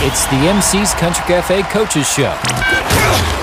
It's the MC's Country Cafe Coaches Show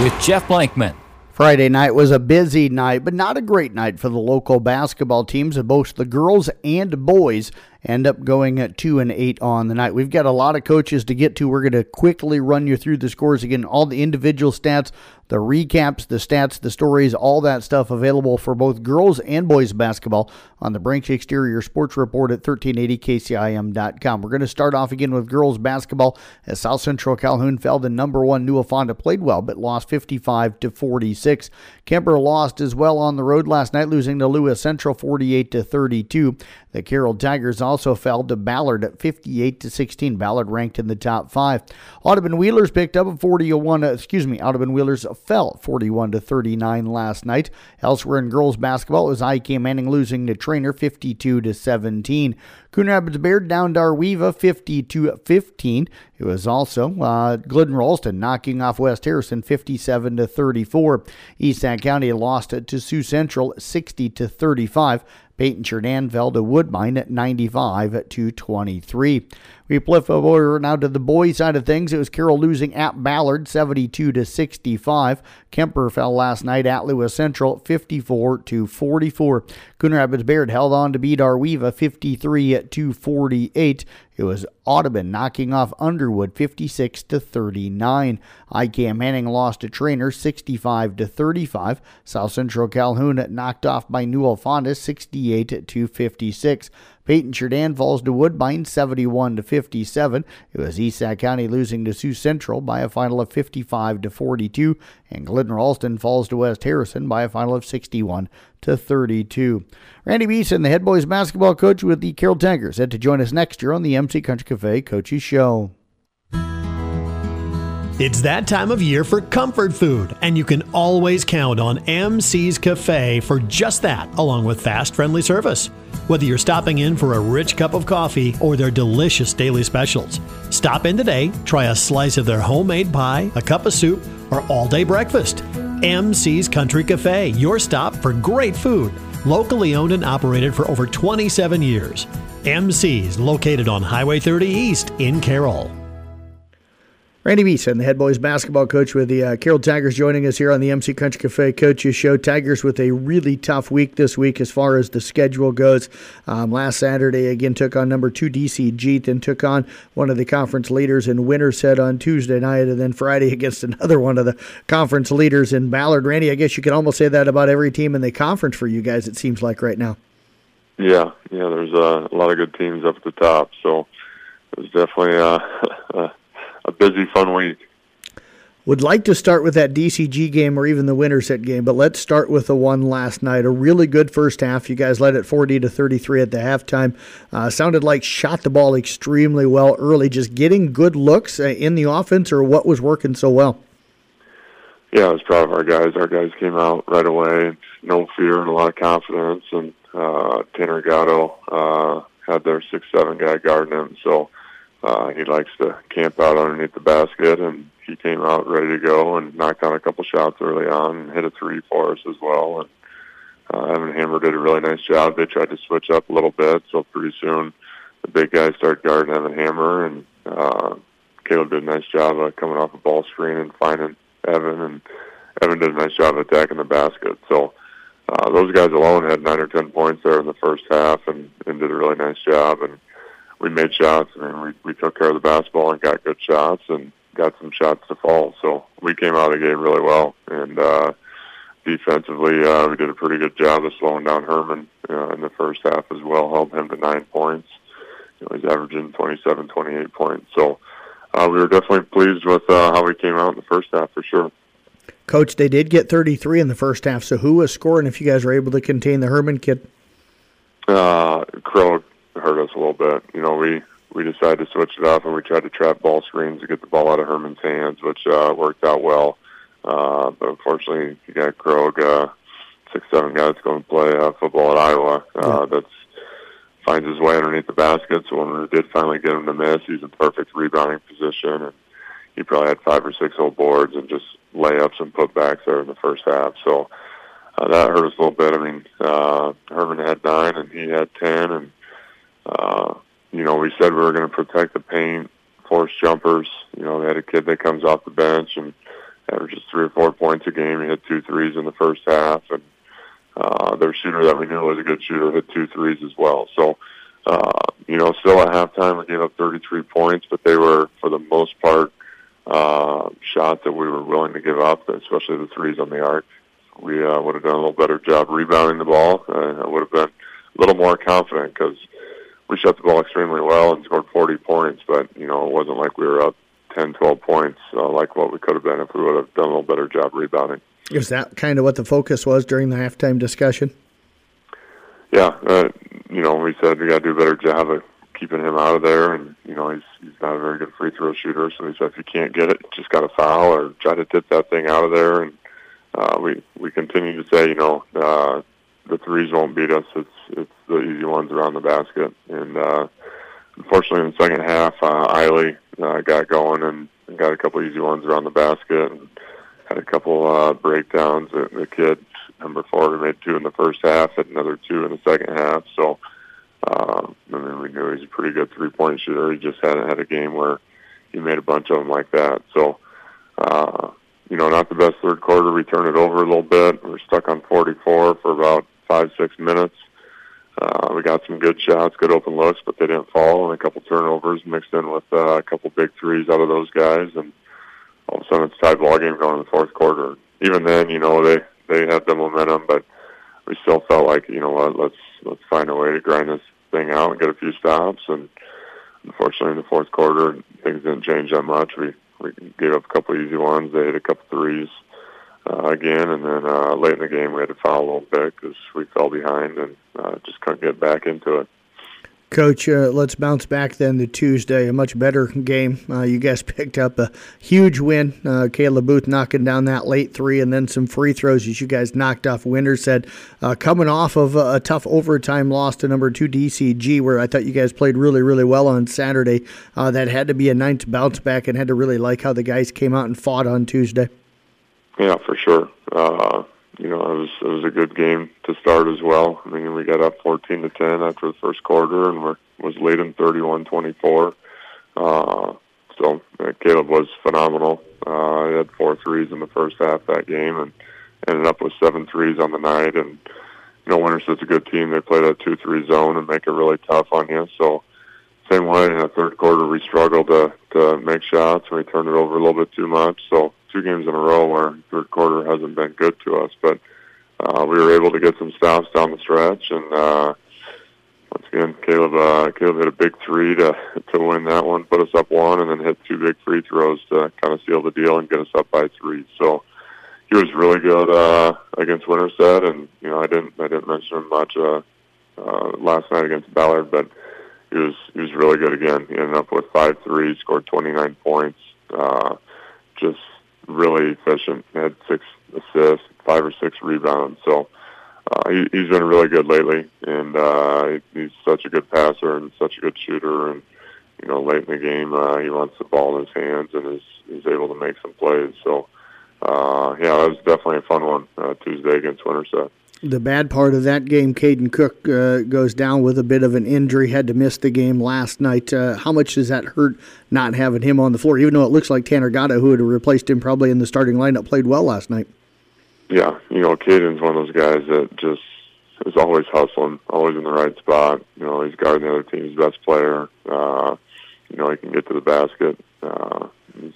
with Jeff Blankman. Friday night was a busy night, but not a great night for the local basketball teams. Both the girls and boys end up going at two and eight on the night. We've got a lot of coaches to get to. We're going to quickly run you through the scores again, all the individual stats, the recaps, the stats, the stories, all that stuff available for both girls and boys basketball on the Brinks Exterior Sports Report at 1380kcim.com. We're going to start off again with girls basketball as South Central Calhoun fell to number one. Newell-Fonda played well, but lost 55 to 46. Kuemper lost as well on the road last night, losing to Lewis Central 48 to 32. The Carroll Tigers also fell to Ballard at 58 to 16. Ballard ranked in the top five. Audubon Wheelers picked up a 41. Uh, excuse me, Audubon Wheelers fell 41 to 39 last night. Elsewhere in girls basketball, it was IK Manning losing to Treynor 52 to 17. Coon Rapids Bayard down AR-WE-VA 50 to 15. It was also uh, Glidden Ralston knocking off West Harrison 57 to 34. East Sac County lost to Sioux Central 60 to 35. Paton-Churdan fell to Woodbine at 95 to 23. We flip over now to the boys side of things. It was Carroll losing at Ballard 72 to 65. Kuemper fell last night at Lewis Central 54 to 44. Coon Rapids Bayard held on to beat AR-WE-VA 53 to 48. It was Audubon knocking off Underwood 56 to 39. IKM Manning lost to Treynor 65 to 35. South Central Calhoun knocked off by Newell-Fonda 68 to 56. Paton-Churdan falls to Woodbine 71 to 57. It was East Sac County losing to Sioux Central by a final of 55 to 42, and Glidden Ralston falls to West Harrison by a final of 61 to 32. Randy Beeson, the head boys basketball coach with the Carroll Tigers, said to join us next year on the MC Country Cafe Coaches Show. It's that time of year for comfort food, and you can always count on MC's Cafe for just that, along with fast, friendly service. Whether you're stopping in for a rich cup of coffee or their delicious daily specials, stop in today, try a slice of their homemade pie, a cup of soup, or all day breakfast. MC's Country Cafe, your stop for great food, locally owned and operated for over 27 years. MC's located on Highway 30 East in Carroll. Randy Beeson, the head boys basketball coach with the uh, Carroll Tigers, joining us here on the MC Country Cafe Coaches Show. Tigers with a really tough week this week as far as the schedule goes. Um, last Saturday, again, took on number two DCG, then took on one of the conference leaders in Winterset on Tuesday night, and then Friday against another one of the conference leaders in Ballard. Randy, I guess you can almost say that about every team in the conference for you guys, it seems like right now. Yeah, yeah, there's uh, a lot of good teams up at the top, so it was definitely uh, a busy, fun week. Would like to start with that DCG game or even the Winterset game, but let's start with the one last night. A really good first half. You guys led it 40 to 33 at the halftime. Uh, sounded like shot the ball extremely well early. Just getting good looks uh, in the offense, or what was working so well? Yeah, I was proud of our guys. Our guys came out right away, no fear and a lot of confidence. And uh, Tanner Gatto uh, had their six-seven guy guarding him, so uh, he likes to camp out underneath the basket, and he came out ready to go and knocked out a couple shots early on and hit a three for us as well. And uh, Evan Hammer did a really nice job. They tried to switch up a little bit, so pretty soon the big guys started guarding Evan Hammer, and uh, Caleb did a nice job of coming off a ball screen and finding Evan, and Evan did a nice job of attacking the basket. So uh, those guys alone had nine or ten points there in the first half, and, and did a really nice job. And we made shots. I mean, we we took care of the basketball and got good shots and got some shots to fall. So we came out of the game really well. And uh, defensively, uh, we did a pretty good job of slowing down Herman uh, in the first half as well. Held him to nine points. You know, he's averaging 27, 28 points. So uh, we were definitely pleased with uh, how we came out in the first half for sure. Coach, they did get 33 in the first half. So who was scoring if you guys were able to contain the Herman kid? Uh, Crow hurt us a little bit. You know, we we decided to switch it up and we tried to trap ball screens to get the ball out of Herman's hands, which uh, worked out well. Uh, but unfortunately, you got Krog, uh, six seven guy that's going to play uh, football at Iowa. Uh, yeah. That's finds his way underneath the basket. So when we did finally get him to miss, he's in perfect rebounding position, and he probably had five or six old boards and just layups and putbacks there in the first half. So uh, that hurt us a little bit. I mean, uh, Herman had nine and he had ten, and uh, you know, we said we were going to protect the paint, force jumpers, You know, they had a kid that comes off the bench and averages three or four points a game. He hit two threes in the first half, and uh, their shooter that we knew was a good shooter hit two threes as well. So, uh, you know, still at halftime we gave up 33 points, but they were for the most part uh, shots that we were willing to give up, especially the threes on the arc. We uh, would have done a little better job rebounding the ball. Uh, I would have been a little more confident because we shot the ball extremely well and scored 40 points, but you know it wasn't like we were up 10, 12 points uh, like what we could have been if we would have done a little better job rebounding. Is that kind of what the focus was during the halftime discussion? Yeah, uh, you know, we said we got to do a better job of keeping him out of there, and you know, he's he's not a very good free throw shooter. So he said if you can't get it, just got to foul or try to tip that thing out of there. And uh, we we continue to say, you know, uh, the threes won't beat us. It's it's the easy ones around the basket. And uh, unfortunately, in the second half, uh, Eiley uh, got going and, got a couple easy ones around the basket and had a couple uh, breakdowns. The, the kid number four we made two in the first half, had another two in the second half. So. Uh, I mean, we knew he's a pretty good three-point shooter. He just hadn't had a game where he made a bunch of them like that. So, uh, you know, not the best third quarter. We turned it over a little bit. We are stuck on 44 for about five, six minutes. Uh, we got some good shots, good open looks, but they didn't fall, and a couple turnovers mixed in with uh, a couple big threes out of those guys, and all of a sudden it's a tie ball game going in the fourth quarter. Even then, you know, they they had the momentum, but we still felt like, you know what, let's let's find a way to grind this thing out and get a few stops. And unfortunately, in the fourth quarter, things didn't change that much. We we gave up a couple easy ones. They hit a couple threes uh, again, and then uh, late in the game, we had to foul a little bit because we fell behind and uh, just couldn't get back into it. Coach, uh, let's bounce back then to Tuesday. A much better game. Uh, you guys picked up a huge win. Uh, Caleb Booth knocking down that late three, and then some free throws as you guys knocked off Winterset. Uh, coming off of a, a, tough overtime loss to number two DCG, where I thought you guys played really, really well on Saturday. Uh, that had to be a nice bounce back, and had to really like how the guys came out and fought on Tuesday. Yeah, for sure. Uh, you know, it was it was a good game to start as well. I mean, we got up 14 to 10 after the first quarter, and we was leading 31-24. Uh, so uh, Caleb was phenomenal. Uh, he had four threes in the first half that game, and ended up with seven threes on the night. And you know, Winterset's a good team. They play that two-three zone and make it really tough on you. So same way in the third quarter, we struggled to to make shots, and we turned it over a little bit too much. So two games in a row where third quarter hasn't been good to us, but uh, we were able to get some stops down the stretch, and uh, once again, Caleb uh, Caleb hit a big three to to win that one, put us up one, and then hit two big free throws to kind of seal the deal and get us up by three. So he was really good uh, against Winterset, and you know I didn't I didn't mention him much uh, uh, last night against Ballard, but he was he was really good again. He ended up with five threes, scored 29 points. Uh, just really efficient. He had six assists, five or six rebounds. So uh, he, he's been really good lately, and uh, he's such a good passer and such a good shooter. And you know, late in the game, uh, he wants the ball in his hands and is is able to make some plays. So uh, yeah, that was definitely a fun one uh, Tuesday against Winterset the bad part of that game, Caden Cook uh, goes down with a bit of an injury, had to miss the game last night. Uh, how much does that hurt not having him on the floor, even though it looks like Tanner Gatto, who had replaced him probably in the starting lineup, played well last night? Yeah, you know, Caden's one of those guys that just is always hustling, always in the right spot. You know, he's guarding the other team's best player. Uh, you know, he can get to the basket. Uh, he's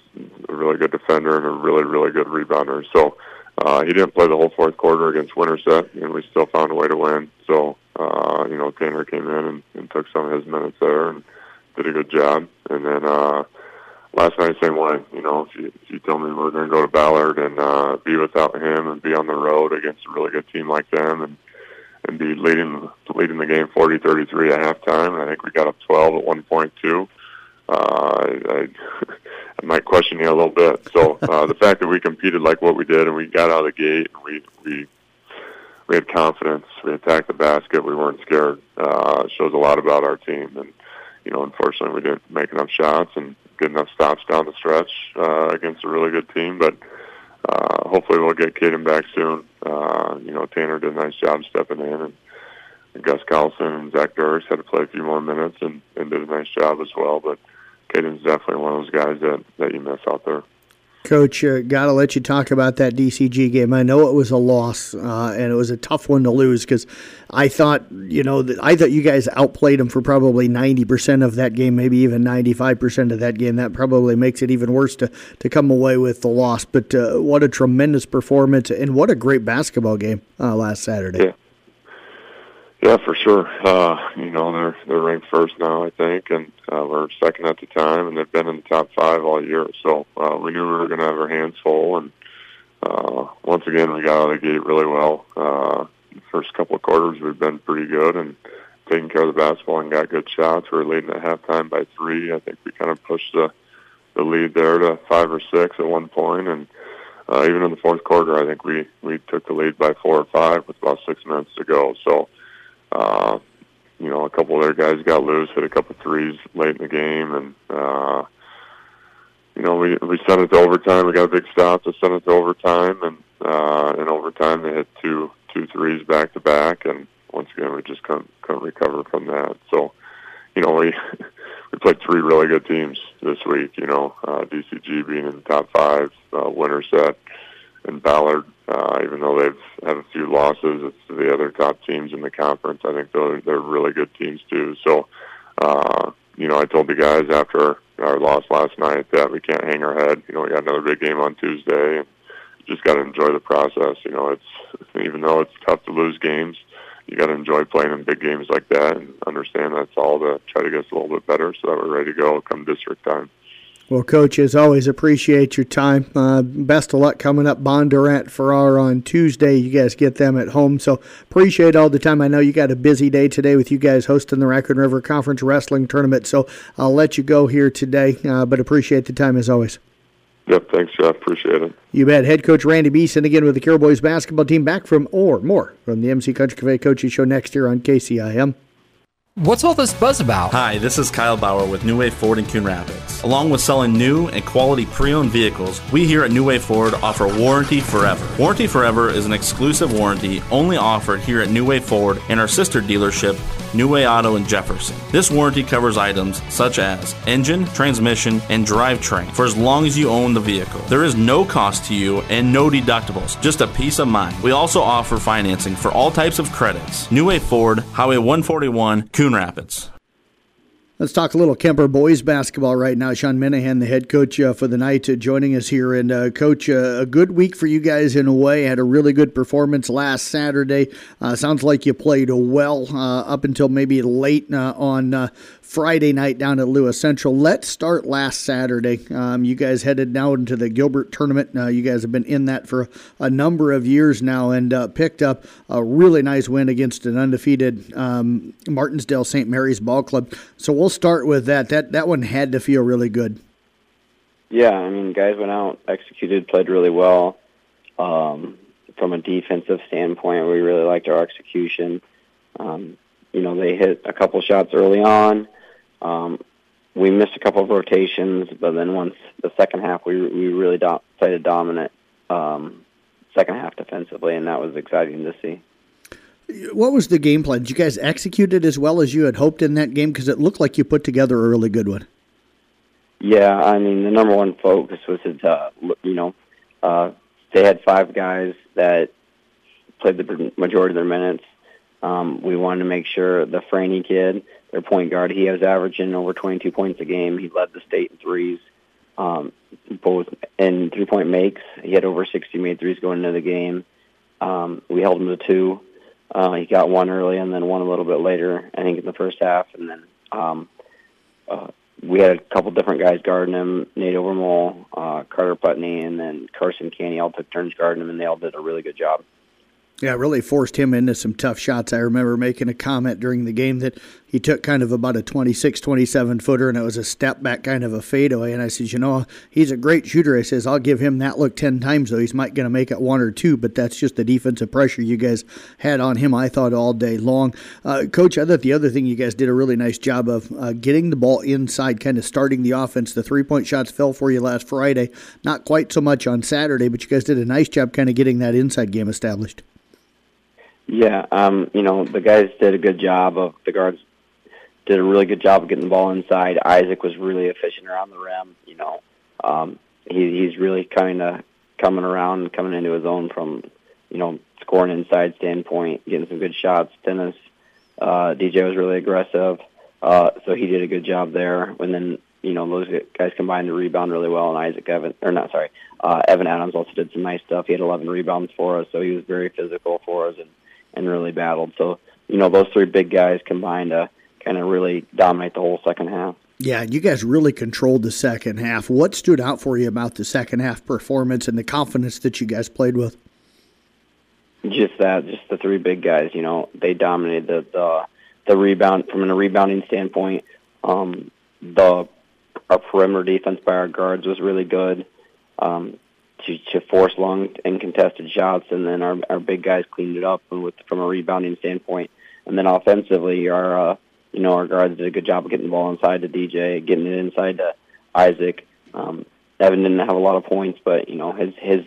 a really good defender and a really, really good rebounder. So, uh, he didn't play the whole fourth quarter against Winterset, and we still found a way to win. So, uh, you know, Tanner came in and, and took some of his minutes there and did a good job. And then uh, last night, same way. You know, if you, if you tell me we're going to go to Ballard and uh, be without him and be on the road against a really good team like them and and be leading leading the game 40-33 at halftime, I think we got up 12 at one point too. Uh, I, I I might question you a little bit. So uh, the fact that we competed like what we did and we got out of the gate and we we we had confidence, we attacked the basket, we weren't scared. Uh, shows a lot about our team. And you know, unfortunately, we didn't make enough shots and get enough stops down the stretch uh, against a really good team. But uh, hopefully, we'll get Caden back soon. Uh, you know, Tanner did a nice job stepping in and. Gus Carlson and Zach Doris had to play a few more minutes and, and did a nice job as well. But Caden's definitely one of those guys that that you miss out there. Coach, uh, got to let you talk about that DCG game. I know it was a loss, uh, and it was a tough one to lose because I thought, you know, that I thought you guys outplayed them for probably ninety percent of that game, maybe even ninety five percent of that game. That probably makes it even worse to to come away with the loss. But uh, what a tremendous performance, and what a great basketball game uh, last Saturday. Yeah. Yeah, for sure. Uh, you know, they're they're ranked first now, I think, and uh, we're second at the time, and they've been in the top five all year. So uh, we knew we were going to have our hands full, and uh, once again, we got out of the gate really well. Uh, first couple of quarters, we've been pretty good and taking care of the basketball and got good shots. We were leading at halftime by three. I think we kind of pushed the the lead there to five or six at one point, and uh, even in the fourth quarter, I think we we took the lead by four or five with about six minutes to go. So uh, you know, a couple of their guys got loose, hit a couple of threes late in the game, and uh, you know, we we sent it to overtime. We got a big stop to send it to overtime, and uh, in overtime they hit two two threes back to back, and once again we just couldn't couldn't recover from that. So, you know, we we played three really good teams this week. You know, uh, DCG being in the top five, uh, Winterset, and Ballard uh, even though they've had a few losses, it's the other top teams in the conference. I think they're they're really good teams too. So, uh, you know, I told the guys after our loss last night that we can't hang our head. You know, we got another big game on Tuesday, just got to enjoy the process. You know, it's even though it's tough to lose games, you got to enjoy playing in big games like that and understand that's all to try to get us a little bit better so that we're ready to go come district time. Well, Coach, as always, appreciate your time. Uh, best of luck coming up Bondurant Farrar on Tuesday. You guys get them at home, so appreciate all the time. I know you got a busy day today with you guys hosting the Raccoon River Conference Wrestling Tournament, so I'll let you go here today, uh, but appreciate the time as always. Yep, thanks, Jeff. Appreciate it. You bet. Head coach Randy Beeson again with the Carroll Boys basketball team back from or more from the MC Country Cafe Coaches Show next year on KCIM. What's all this buzz about? Hi, this is Kyle Bauer with New Way Ford in Coon Rapids. Along with selling new and quality pre owned vehicles, we here at New Way Ford offer Warranty Forever. Warranty Forever is an exclusive warranty only offered here at New Way Ford and our sister dealership, New Way Auto in Jefferson. This warranty covers items such as engine, transmission, and drivetrain for as long as you own the vehicle. There is no cost to you and no deductibles, just a peace of mind. We also offer financing for all types of credits. New Way Ford, Highway 141, Coon Rapids. Let's talk a little Kuemper boys basketball right now. Sean Minahan, the head coach uh, for the night, uh, joining us here. And, uh, coach, uh, a good week for you guys in a way. Had a really good performance last Saturday. Uh, sounds like you played well uh, up until maybe late on Friday night down at Lewis Central. Let's start last Saturday. Um, you guys headed now into the Gilbert tournament. Uh, you guys have been in that for a number of years now and uh, picked up a really nice win against an undefeated um, Martensdale St. Mary's Ball Club. So we'll start with that. That that one had to feel really good. Yeah, I mean, guys went out, executed, played really well. Um, from a defensive standpoint, we really liked our execution. Um, you know, they hit a couple shots early on. Um, we missed a couple of rotations, but then once the second half, we we really do- played a dominant um, second half defensively, and that was exciting to see. What was the game plan? Did you guys execute it as well as you had hoped in that game? Because it looked like you put together a really good one. Yeah, I mean the number one focus was to uh, you know uh, they had five guys that played the majority of their minutes. Um, we wanted to make sure the Franny kid their point guard. He was averaging over 22 points a game. He led the state in threes, um, both in three-point makes. He had over 60 made threes going into the game. Um, we held him to two. Uh, he got one early and then one a little bit later, I think in the first half. And then um, uh, we had a couple different guys guarding him, Nate Overmole, uh, Carter Putney, and then Carson Canny all took turns guarding him, and they all did a really good job. Yeah, it really forced him into some tough shots. I remember making a comment during the game that he took kind of about a 26, 27 footer, and it was a step back kind of a fadeaway. And I said, you know, he's a great shooter. I says, I'll give him that look 10 times, though. He's might going to make it one or two, but that's just the defensive pressure you guys had on him, I thought, all day long. Uh, Coach, I thought the other thing you guys did a really nice job of uh, getting the ball inside, kind of starting the offense. The three point shots fell for you last Friday, not quite so much on Saturday, but you guys did a nice job kind of getting that inside game established. Yeah, um, you know, the guys did a good job of the guards did a really good job of getting the ball inside. Isaac was really efficient around the rim. You know, um, he, he's really kind of coming around, coming into his own from, you know, scoring inside standpoint, getting some good shots. Dennis, uh, DJ was really aggressive, uh, so he did a good job there. And then, you know, those guys combined to rebound really well. And Isaac Evan, or not, sorry, uh, Evan Adams also did some nice stuff. He had 11 rebounds for us, so he was very physical for us and and really battled. So, you know, those three big guys combined to kind of really dominate the whole second half. Yeah, you guys really controlled the second half. What stood out for you about the second half performance and the confidence that you guys played with? Just that, just the three big guys. You know, they dominated the the, the rebound from a rebounding standpoint. Um, the our perimeter defense by our guards was really good um, to to force long and contested shots, and then our our big guys cleaned it up with from a rebounding standpoint. And then offensively, our uh, you know, our guards did a good job of getting the ball inside to DJ, getting it inside to Isaac. Um, Evan didn't have a lot of points, but you know, his his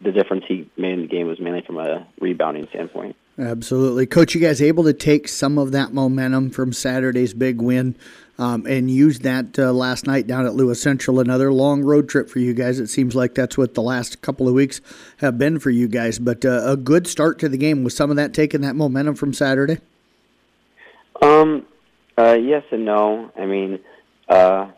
the difference he made in the game was mainly from a rebounding standpoint. Absolutely, Coach. You guys able to take some of that momentum from Saturday's big win um, and used that uh, last night down at Lewis Central? Another long road trip for you guys. It seems like that's what the last couple of weeks have been for you guys. But uh, a good start to the game. Was some of that taking that momentum from Saturday? Um, uh, yes and no. I mean, uh,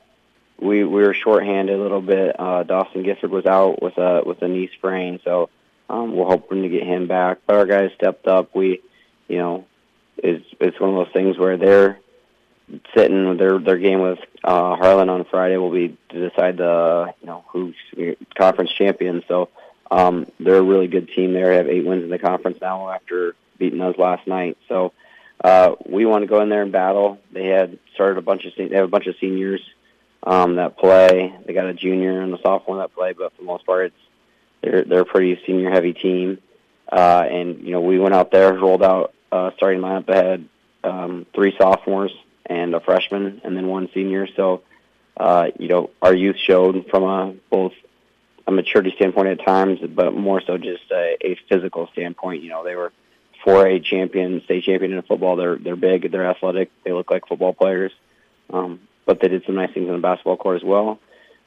we we were shorthanded a little bit. Uh, Dawson Gifford was out with a with a knee sprain, so um, we're hoping to get him back. But our guys stepped up. We, you know, it's it's one of those things where they're sitting their their game with uh, Harlan on Friday will be to decide the you know who's conference champion. So um, they're a really good team. There, have eight wins in the conference now after beating us last night. So uh, we want to go in there and battle. They had started a bunch of they have a bunch of seniors um, that play. They got a junior and a sophomore that play, but for the most part, it's they're they're a pretty senior heavy team. Uh, and you know, we went out there, rolled out uh, starting lineup ahead, um, three sophomores and a freshman, and then one senior. So, uh, you know, our youth showed from a both a maturity standpoint at times, but more so just a, a physical standpoint. You know, they were 4A champion, state champion in football. They're they're big, they're athletic, they look like football players. Um, but they did some nice things on the basketball court as well.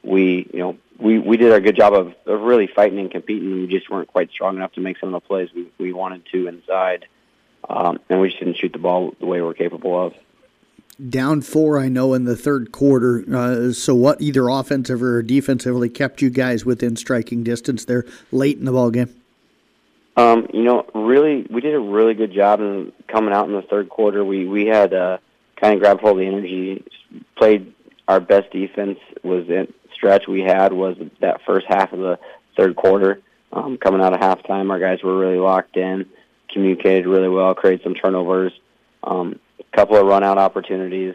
We, you know, we we did a good job of, of really fighting and competing. We just weren't quite strong enough to make some of the plays we we wanted to inside, um, and we just didn't shoot the ball the way we're capable of. Down four, I know, in the third quarter. Uh, so, what either offensive or defensively kept you guys within striking distance there late in the ball game? Um, you know, really, we did a really good job in coming out in the third quarter. We we had uh, kind of grabbed hold of the energy, played our best defense. Was in stretch we had was that first half of the third quarter. Um, coming out of halftime, our guys were really locked in, communicated really well, created some turnovers, um, a couple of run out opportunities.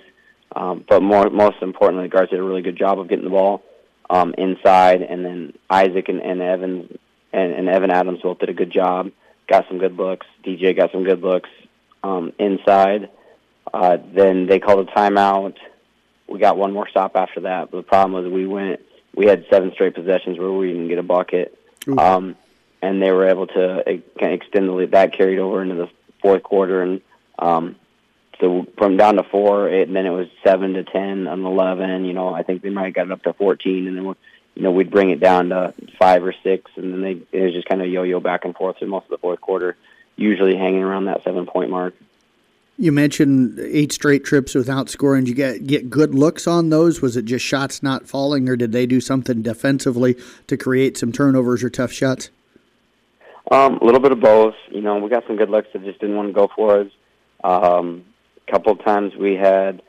Um, but more, most importantly, the guards did a really good job of getting the ball um, inside, and then Isaac and, and Evans and, and Evan Adams both did a good job. Got some good looks. DJ got some good looks um, inside. Uh, then they called a timeout. We got one more stop after that. But the problem was we went. We had seven straight possessions where we didn't get a bucket, um, and they were able to of extend the lead. That carried over into the fourth quarter, and um, so from down to four, it, and then it was seven to ten and eleven. You know, I think they might have got it up to fourteen, and then you know, we'd bring it down to five or six, and then they it was just kind of yo-yo back and forth through most of the fourth quarter, usually hanging around that seven-point mark. You mentioned eight straight trips without scoring. Did you get get good looks on those? Was it just shots not falling, or did they do something defensively to create some turnovers or tough shots? Um, a little bit of both. You know, we got some good looks that just didn't want to go for us. Um, couple times we had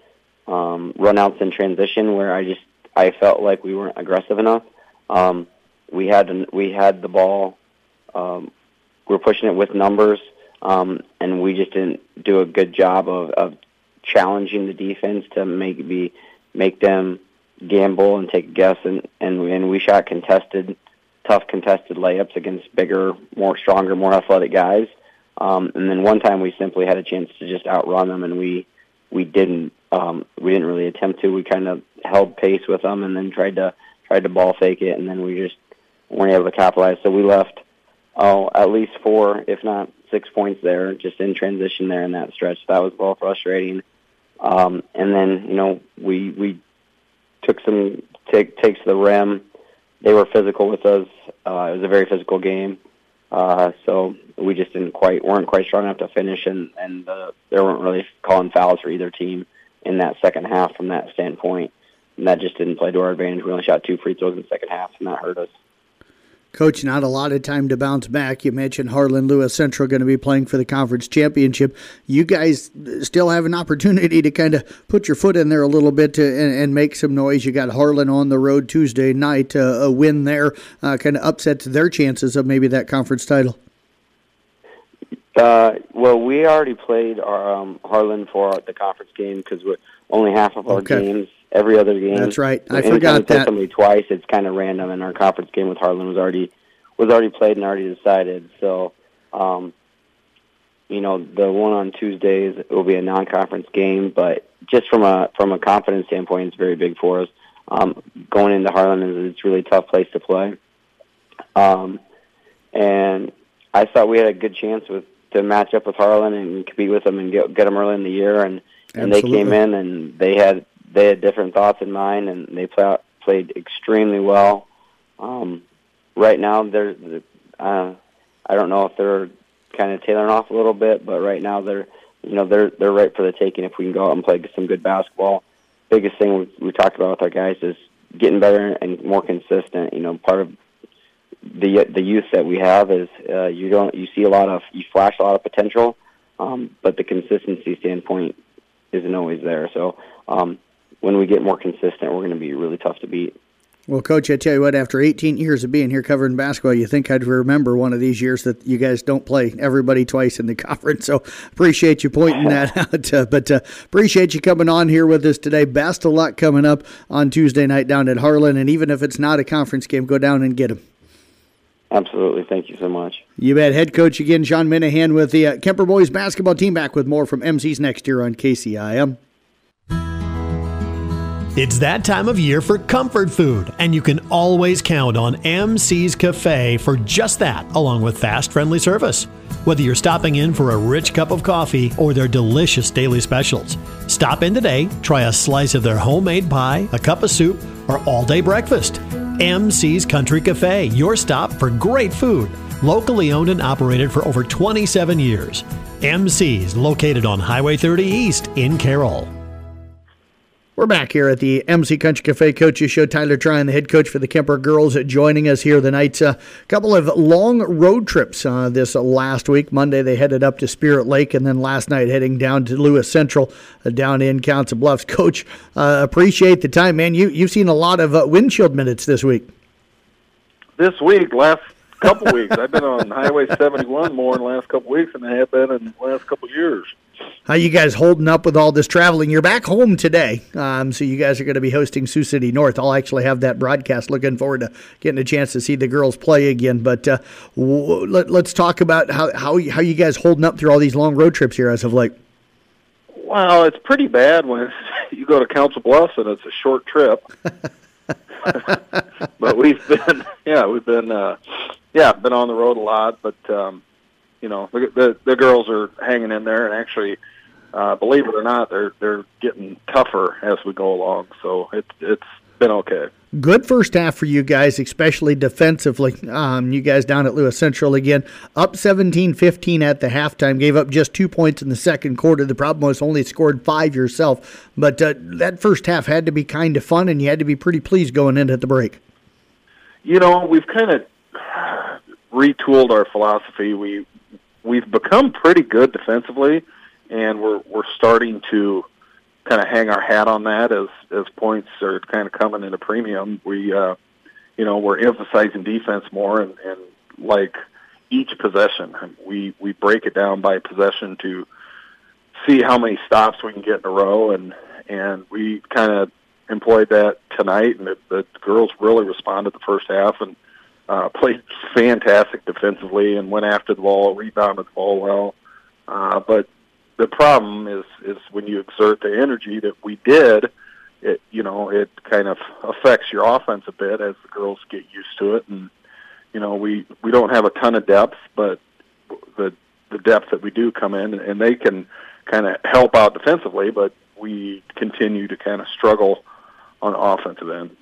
um, runouts in transition where I just I felt like we weren't aggressive enough. Um, we had we had the ball. Um, we are pushing it with numbers, um, and we just didn't do a good job of, of challenging the defense to make be make them gamble and take a guess. And and and we shot contested, tough contested layups against bigger, more stronger, more athletic guys. Um, and then one time we simply had a chance to just outrun them, and we we didn't um, we didn't really attempt to. We kind of held pace with them and then tried to tried to ball fake it, and then we just weren't able to capitalize. So we left oh at least four, if not six points there, just in transition there in that stretch. That was little frustrating. Um, and then you know we we took some take takes to the rim. They were physical with us. Uh, it was a very physical game. Uh, so we just didn't quite weren't quite strong enough to finish, and and uh, they weren't really calling fouls for either team in that second half from that standpoint, and that just didn't play to our advantage. We only shot two free throws in the second half, and that hurt us. Coach, not a lot of time to bounce back. You mentioned Harlan Lewis Central going to be playing for the conference championship. You guys still have an opportunity to kind of put your foot in there a little bit to, and, and, make some noise. You got Harlan on the road Tuesday night. Uh, a win there uh, kind of upsets their chances of maybe that conference title. Uh, well, we already played our um, Harlan for the conference game because we're only half of our okay. games every other game. That's right. I forgot that. Somebody twice. It's kind of random, and our conference game with Harlan was already was already played and already decided. So, um, you know, the one on Tuesdays will be a non-conference game, but just from a from a confidence standpoint, it's very big for us. Um, going into Harlan is it's a really tough place to play, um, and I thought we had a good chance with to match up with Harlan and compete with them and get get them early in the year, and and they came in and they had they had different thoughts in mind, and they play, played extremely well. Um, right now, they're, uh, I don't know if they're kind of tailoring off a little bit, but right now they're, you know, they're they're right for the taking if we can go out and play some good basketball. Biggest thing we, we talked about with our guys is getting better and more consistent. You know, part of the the youth that we have is uh, you don't you see a lot of you flash a lot of potential, um, but the consistency standpoint isn't always there. So um, when we get more consistent, we're going to be really tough to beat. Well, Coach, I tell you what, after 18 years of being here covering basketball, you think I'd remember one of these years that you guys don't play everybody twice in the conference. So appreciate you pointing that out. Uh, but uh, appreciate you coming on here with us today. Best of luck coming up on Tuesday night down at Harlan. And even if it's not a conference game, go down and get them. Absolutely. Thank you so much. You bet. Head coach again, Sean Minahan with the uh, Kuemper Boys basketball team back with more from MC's next year on KCIM. It's that time of year for comfort food, and you can always count on MC's Cafe for just that, along with fast, friendly service. Whether you're stopping in for a rich cup of coffee or their delicious daily specials, stop in today, try a slice of their homemade pie, a cup of soup, or all day breakfast. MC's Country Cafe, your stop for great food. Locally owned and operated for over 27 years. MC's located on Highway 30 East in Carroll. We're back here at the MC Country Cafe Coaches Show. Tyler Tryon, the head coach for the Kuemper girls, joining us here tonight. A couple of long road trips uh, this last week. Monday they headed up to Spirit Lake, and then last night heading down to Lewis Central, uh, down in Council Bluffs. Coach, uh, appreciate the time, man. You you've seen a lot of uh, windshield minutes this week. This week, last couple weeks, I've been on Highway 71 more in the last couple weeks than I have been in the last couple years. How you guys holding up with all this traveling? You're back home today, um, so you guys are going to be hosting Sioux City North. I'll actually have that broadcast. Looking forward to getting a chance to see the girls play again. But uh, w- let, us talk about how, how how you guys holding up through all these long road trips here as of late. Well, it's pretty bad when you go to Council Bluffs and it's a short trip. but we've been, yeah, we've been, uh, yeah, been on the road a lot. But um, you know, the, the the girls are hanging in there, and actually uh, believe it or not, they're they're getting tougher as we go along. So it's it's been okay. Good first half for you guys, especially defensively. Um, you guys down at Lewis Central again, up 17-15 at the halftime, gave up just two points in the second quarter. The problem was only scored five yourself, but uh, that first half had to be kind of fun, and you had to be pretty pleased going into the break. You know, we've kind of retooled our philosophy. We we've become pretty good defensively and we're we're starting to kind of hang our hat on that as as points are kind of coming in a premium. We uh, you know we're emphasizing defense more and, and like each possession we we break it down by possession to see how many stops we can get in a row and and we kind of employed that tonight and the, the girls really responded the first half and uh, played fantastic defensively and went after the ball, rebounded the ball well. Uh, but the problem is is when you exert the energy that we did, it you know it kind of affects your offense a bit as the girls get used to it, and you know we we don't have a ton of depth, but the the depth that we do come in and they can kind of help out defensively, but we continue to kind of struggle on the offensive end.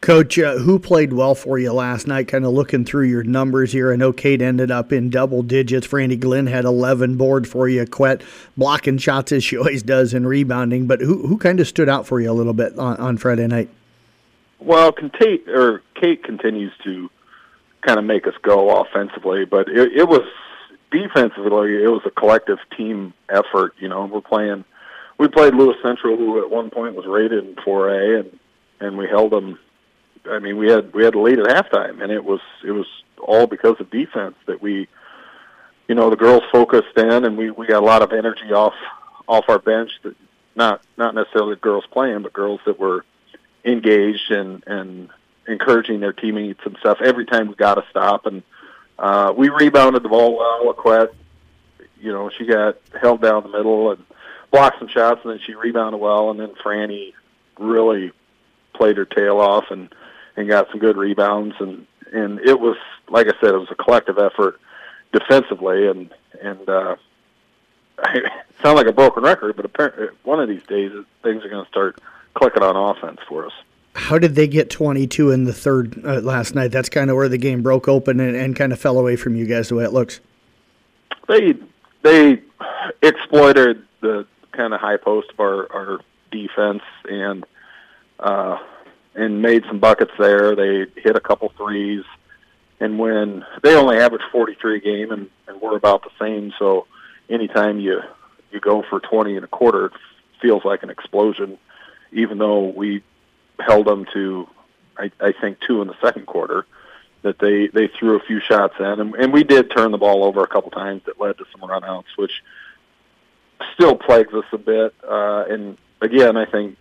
Coach, uh, who played well for you last night? Kind of looking through your numbers here. I know Kate ended up in double digits. Franny Glenn had 11 board for you. Quet blocking shots as she always does and rebounding. But who who kind of stood out for you a little bit on, on Friday night? Well, Kate or Kate continues to kind of make us go offensively, but it, it was defensively. It was a collective team effort. You know, we're playing. We played Lewis Central, who at one point was rated in 4A, and and we held them I mean, we had we had a lead at halftime, and it was it was all because of defense that we, you know, the girls focused in, and we we got a lot of energy off off our bench. That not not necessarily girls playing, but girls that were engaged and and encouraging their teammates and stuff. Every time we got a stop, and uh, we rebounded the ball well. Aquette, you know, she got held down the middle and blocked some shots, and then she rebounded well, and then Franny really played her tail off and and got some good rebounds and and it was like I said, it was a collective effort defensively and and uh, I sound like a broken record, but apparently one of these days things are going to start clicking on offense for us. How did they get 22 in the third uh, last night? That's kind of where the game broke open and, and kind of fell away from you guys the way it looks. They they exploited the kind of high post of our, our defense and uh, and made some buckets there. They hit a couple threes, and when they only average 43 a game, and, and we're about the same. So anytime you you go for 20 and a quarter, it feels like an explosion. Even though we held them to, I, I think two in the second quarter, that they they threw a few shots in, and, and we did turn the ball over a couple times that led to some runouts, which still plagues us a bit. Uh, and again, I think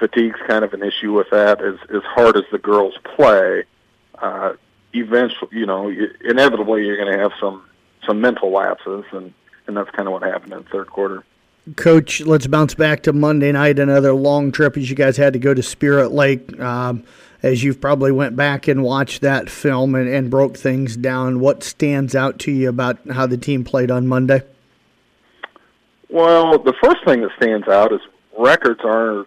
fatigue's kind of an issue with that. As as hard as the girls play, uh, eventually, you know, inevitably you're going to have some some mental lapses, and and that's kind of what happened in the third quarter. Coach, let's bounce back to Monday night. Another long trip as you guys had to go to Spirit Lake. Um, as you've probably went back and watched that film and, and broke things down, what stands out to you about how the team played on Monday? Well, the first thing that stands out is records are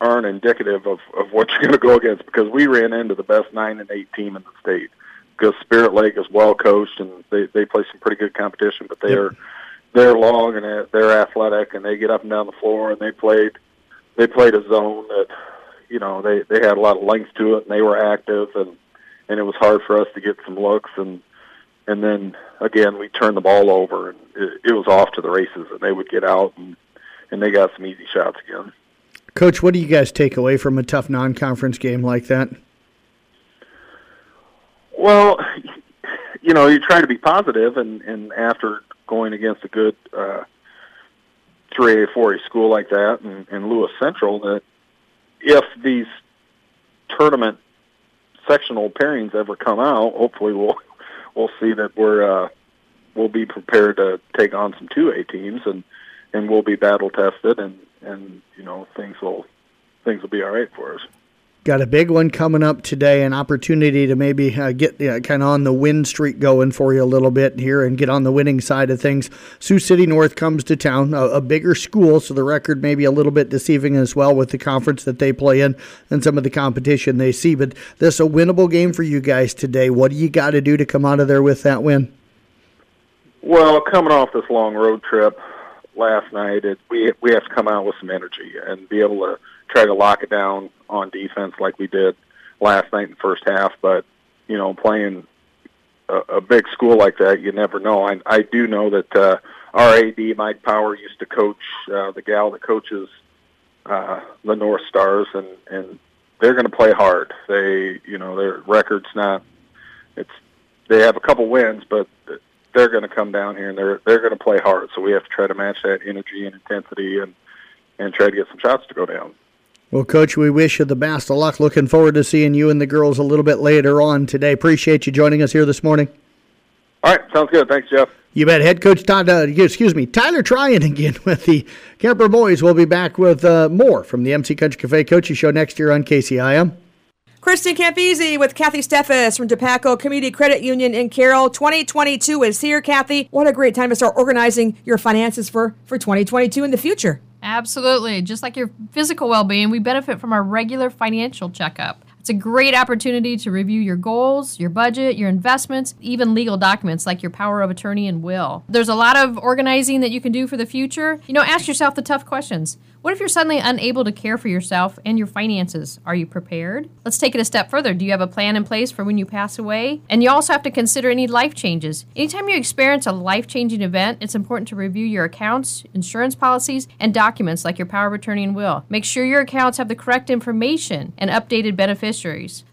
aren't indicative of, of what you're going to go against because we ran into the best nine and eight team in the state. Because Spirit Lake is well coached and they they play some pretty good competition, but they yep. they're long and they're athletic and they get up and down the floor and they played they played a zone that you know they they had a lot of length to it and they were active and and it was hard for us to get some looks and and then again we turned the ball over and it, it was off to the races and they would get out and and they got some easy shots again. Coach, what do you guys take away from a tough non-conference game like that? Well, you know, you try to be positive, and and after going against a good uh, 3A, 4A school like that, and, and Lewis Central, that if these tournament sectional pairings ever come out, hopefully we'll we'll see that we're uh, we'll be prepared to take on some 2A teams, and and we'll be battle tested, and and you know things will things will be all right for us. Got a big one coming up today, an opportunity to maybe uh, get uh, kind of on the win streak going for you a little bit here and get on the winning side of things. Sioux City North comes to town, a, a bigger school, so the record may be a little bit deceiving as well with the conference that they play in and some of the competition they see. But this a winnable game for you guys today. What do you got to do to come out of there with that win? Well, coming off this long road trip, last night. It, we we have to come out with some energy and be able to try to lock it down on defense like we did last night in the first half. But you know, playing a, a big school like that, you never know. I I do know that uh, our AD Mike Power used to coach uh, the gal that coaches uh, the North Stars, and and they're going to play hard. They you know their record's not. It's they have a couple wins, but they're going to come down here and they're they're going to play hard. So we have to try to match that energy and intensity and and try to get some shots to go down. Well, Coach, we wish you the best of luck. Looking forward to seeing you and the girls a little bit later on today. Appreciate you joining us here this morning. All right, sounds good. Thanks, Jeff. You bet. Head coach Todd, uh, excuse me, Tyler Tryon again with the Kuemper boys. We'll be back with uh, more from the MC Country Cafe Coaches Show next year on KCIM. Kristen Campese with Kathy Steffes from Dupaco Community Credit Union in Carroll. 2022 is here, Kathy. What a great time to start organizing your finances for, for 2022 in the future. Absolutely. Just like your physical well being, we benefit from our regular financial checkup. It's a great opportunity to review your goals, your budget, your investments, even legal documents like your power of attorney and will. There's a lot of organizing that you can do for the future. You know, ask yourself the tough questions. What if you're suddenly unable to care for yourself and your finances? Are you prepared? Let's take it a step further. Do you have a plan in place for when you pass away? And you also have to consider any life changes. Anytime you experience a life changing event, it's important to review your accounts, insurance policies, and documents like your power of attorney and will. Make sure your accounts have the correct information and updated beneficiaries.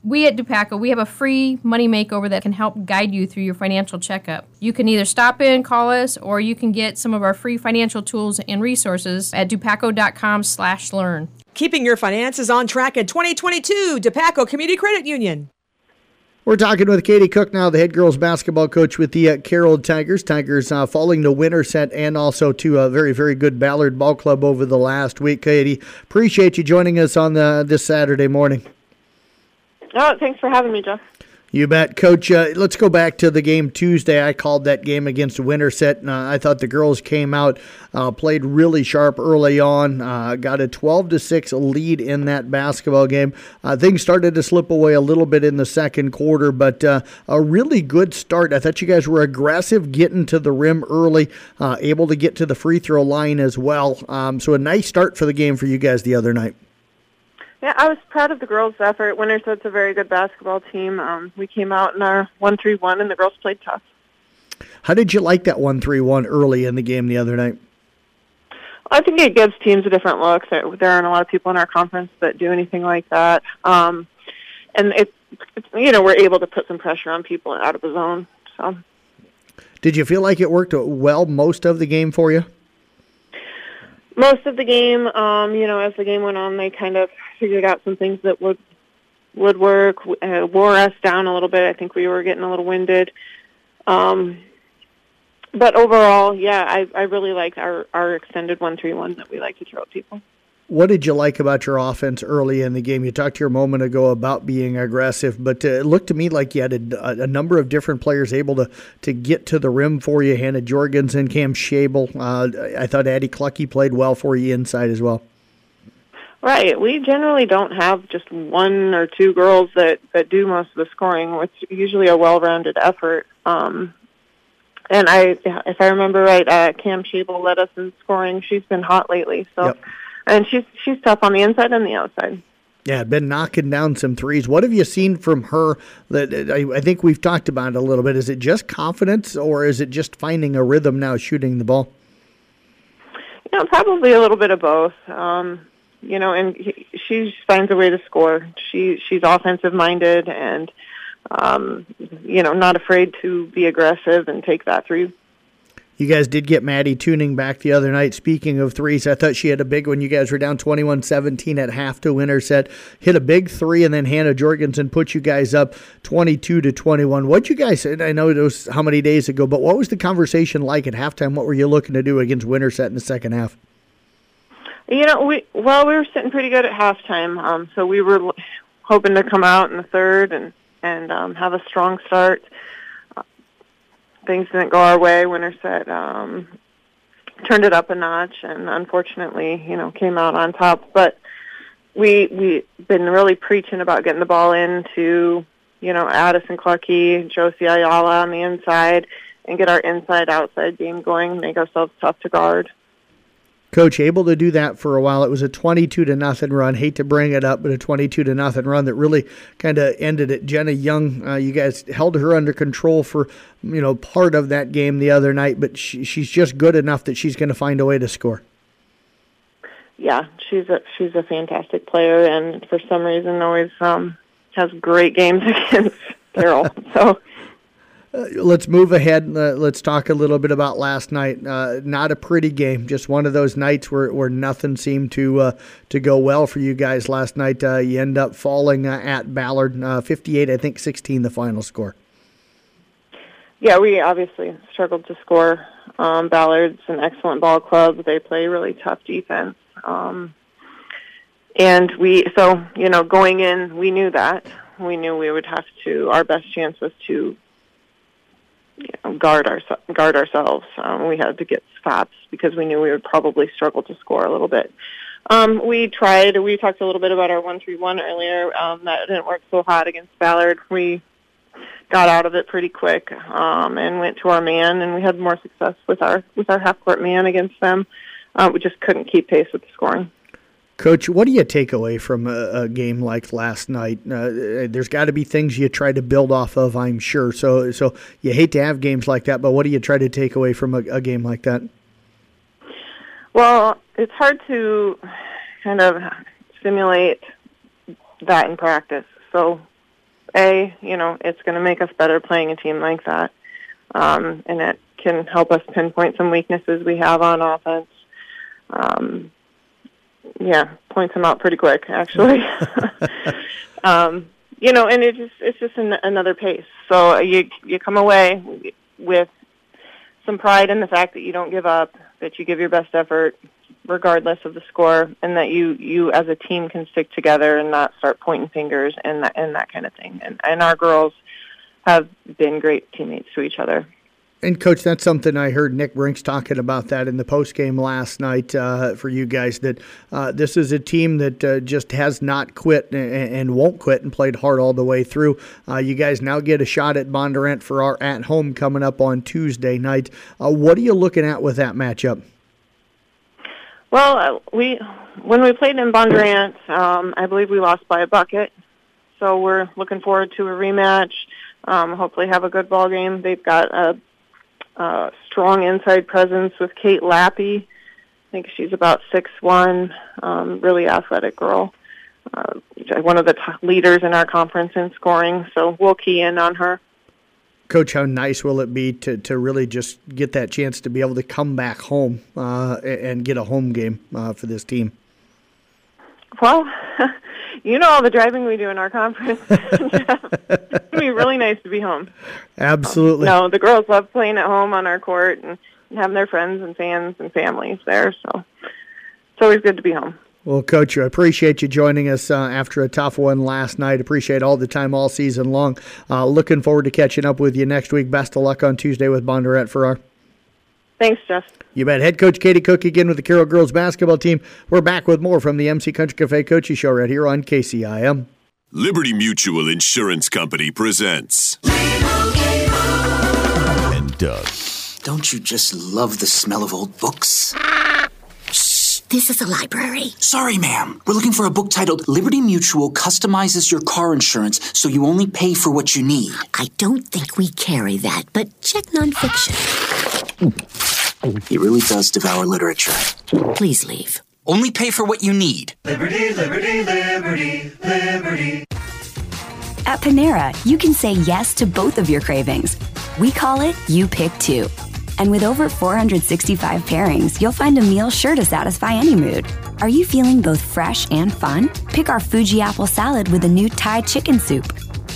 We at Dupaco, we have a free money makeover that can help guide you through your financial checkup. You can either stop in, call us, or you can get some of our free financial tools and resources at dupaco.com slash learn. Keeping your finances on track in 2022, Dupaco Community Credit Union. We're talking with Katie Cook now, the head girls basketball coach with the uh, Carroll Tigers. Tigers uh, falling to Winterset and also to a very, very good Ballard Ball Club over the last week. Katie, appreciate you joining us on the, this Saturday morning. Oh, thanks for having me, Jeff. You bet, Coach. Uh, let's go back to the game Tuesday. I called that game against Winterset, and uh, I thought the girls came out, uh, played really sharp early on, uh, got a 12 to six lead in that basketball game. Uh, things started to slip away a little bit in the second quarter, but uh, a really good start. I thought you guys were aggressive, getting to the rim early, able to get to the free throw line as well. Um, so a nice start for the game for you guys the other night. Yeah, I was proud of the girls' effort. Winterset's a very good basketball team. Um, we came out in our one-three-one, and the girls played tough. How did you like that one-three-one early in the game the other night? I think it gives teams a different look. There, there aren't a lot of people in our conference that do anything like that, um, and it, it's you know we're able to put some pressure on people out of the zone. So, did you feel like it worked well most of the game for you? Most of the game, um, you know, as the game went on, they kind of figured out some things that would would work, uh, wore us down a little bit. I think we were getting a little winded. Um, but overall, yeah, I, I really like our, our extended one three one that we like to throw at people. What did you like about your offense early in the game? You talked here a moment ago about being aggressive, but uh, it looked to me like you had a, a, number of different players able to, to get to the rim for you. Hannah Jorgensen, Cam Schabel. Uh, I thought Addie Clucky played well for you inside as well. Right. We generally don't have just one or two girls that, that do most of the scoring. It's usually a well-rounded effort. Um, and I, if I remember right, uh, Cam Schabel led us in scoring. She's been hot lately, so. Yep and she's she's tough on the inside and the outside. Yeah, been knocking down some threes. What have you seen from her? That I, I think we've talked about it a little bit. Is it just confidence, or is it just finding a rhythm now, shooting the ball? You know, probably a little bit of both. Um, you know, and he, she finds a way to score. She she's offensive minded and um, you know not afraid to be aggressive and take that three you guys did get Maddie tuning back the other night. Speaking of threes, I thought she had a big one. You guys were down 21 17 at half to Winterset. Hit a big three, and then Hannah Jorgensen put you guys up 22 to 21. What you guys, I know it was how many days ago, but what was the conversation like at halftime? What were you looking to do against Winterset in the second half? You know, we well, we were sitting pretty good at halftime, um, so we were hoping to come out in the third and and um, have a strong start things didn't go our way. Winterset um, turned it up a notch, and unfortunately, you know, came out on top. But we we've been really preaching about getting the ball into, you know, Addison Clucky, Josie Ayala on the inside, and get our inside outside game going, make ourselves tough to guard. Coach able to do that for a while. It was a 22 to nothing run. Hate to bring it up, but a 22 to nothing run that really kind of ended it. Jenna Young, uh, you guys held her under control for you know part of that game the other night, but she, she's just good enough that she's going to find a way to score. Yeah, she's a she's a fantastic player, and for some reason always um, has great games against Carroll. so uh, let's move ahead. Uh, let's talk a little bit about last night. Uh, not a pretty game. Just one of those nights where, where nothing seemed to uh, to go well for you guys last night. Uh, you end up falling at Ballard, 58, I think, 16, the final score. Yeah, we obviously struggled to score. Um, Ballard's an excellent ball club. They play really tough defense. Um, and we, so, you know, going in, we knew that. We knew we would have to, our best chance was to you know, guard our guard ourselves. Um, we had to get stops because we knew we would probably struggle to score a little bit. Um, we tried. We talked a little bit about our one three one earlier. Um, that didn't work so hot against Ballard. We got out of it pretty quick um, and went to our man, and we had more success with our with our half court man against them. Uh, we just couldn't keep pace with the scoring. Coach, what do you take away from a, a game like last night? Uh, there's got to be things you try to build off of, I'm sure. So, so you hate to have games like that, but what do you try to take away from a, a game like that? Well, it's hard to kind of simulate that in practice. So, a, you know, it's going to make us better playing a team like that, um, and it can help us pinpoint some weaknesses we have on offense. Um, yeah, points them out pretty quick, actually. um, you know, and it just it's just an, another pace. So you you come away with some pride in the fact that you don't give up, that you give your best effort regardless of the score, and that you you as a team can stick together and not start pointing fingers and that and that kind of thing. And and our girls have been great teammates to each other. And coach, that's something I heard Nick Brinks talking about that in the post game last night uh, for you guys. That uh, this is a team that uh, just has not quit and, and, won't quit and played hard all the way through. Uh, you guys now get a shot at Bondurant-Farrar at home coming up on Tuesday night. Uh, what are you looking at with that matchup? Well, uh, we when we played in Bondurant, um, I believe we lost by a bucket. So we're looking forward to a rematch. Um, hopefully, have a good ball game. They've got a uh, strong inside presence with Kate Lappy. I think she's about six one, um, really athletic girl. Uh, one of the top leaders in our conference in scoring, so we'll key in on her. Coach, how nice will it be to, to really just get that chance to be able to come back home uh, and get a home game uh, for this team? Well, you know all the driving we do in our conference. it's gonna be really nice to be home. Absolutely. Um, no, the girls love playing at home on our court and, and having their friends and fans and families there. So it's always good to be home. Well, Coach, I appreciate you joining us uh, after a tough one last night. Appreciate all the time all season long. Uh, looking forward to catching up with you next week. Best of luck on Tuesday with Bondurant-Farrar. Thanks, Jeff. You bet. Head coach Katie Cook again with the Carroll girls basketball team. We're back with more from the MC Country Cafe Coaching Show right here on KCIM. Liberty Mutual Insurance Company presents. And Doug. Don't you just love the smell of old books? Shh, this is a library. Sorry, ma'am. We're looking for a book titled Liberty Mutual Customizes Your Car Insurance so you only pay for what you need. I don't think we carry that, but check nonfiction. He really does devour literature. Please leave. Only pay for what you need. Liberty, liberty, liberty, liberty. At Panera, you can say yes to both of your cravings. We call it You Pick Two. And with over 465 pairings, you'll find a meal sure to satisfy any mood. Are you feeling both fresh and fun? Pick our Fuji apple salad with a new Thai chicken soup.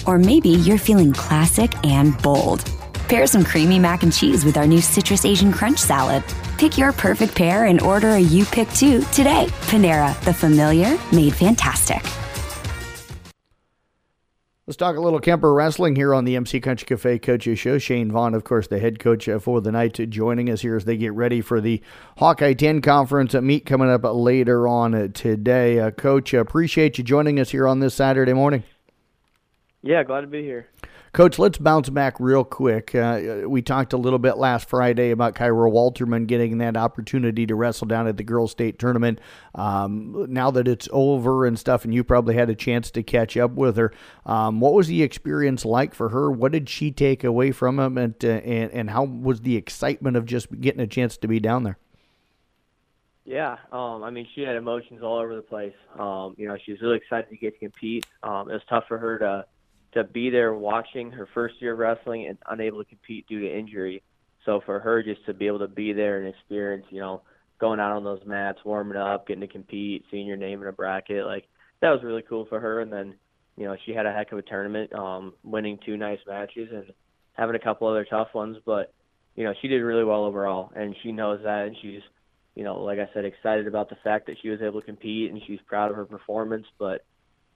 Or maybe you're feeling classic and bold. Pair some creamy mac and cheese with our new Citrus Asian Crunch salad. Pick your perfect pair and order a You Pick Two today. Panera, the familiar made fantastic. Let's talk a little Kuemper wrestling here on the MC Country Cafe Coaches Show. Shane Vaughn, of course, the head coach uh, for the night, joining us here as they get ready for the Hawkeye 10 conference meet coming up later on uh, today. Uh, coach, appreciate you joining us here on this Saturday morning. Yeah, glad to be here. Coach, let's bounce back real quick. Uh, we talked a little bit last Friday about Kyra Walterman getting that opportunity to wrestle down at the girls' state tournament. Um, now that it's over and stuff, and you probably had a chance to catch up with her, um, what was the experience like for her? What did she take away from it, and, uh, and, and how was the excitement of just getting a chance to be down there? Yeah, um, I mean, she had emotions all over the place. Um, you know, she was really excited to get to compete. Um, it was tough for her to to be there watching her first year of wrestling and unable to compete due to injury. So for her just to be able to be there and experience, you know, going out on those mats, warming up, getting to compete, seeing your name in a bracket, like that was really cool for her. And then, you know, she had a heck of a tournament, um, winning two nice matches and having a couple other tough ones. But, you know, she did really well overall and she knows that and she's, you know, like I said, excited about the fact that she was able to compete and she's proud of her performance. But,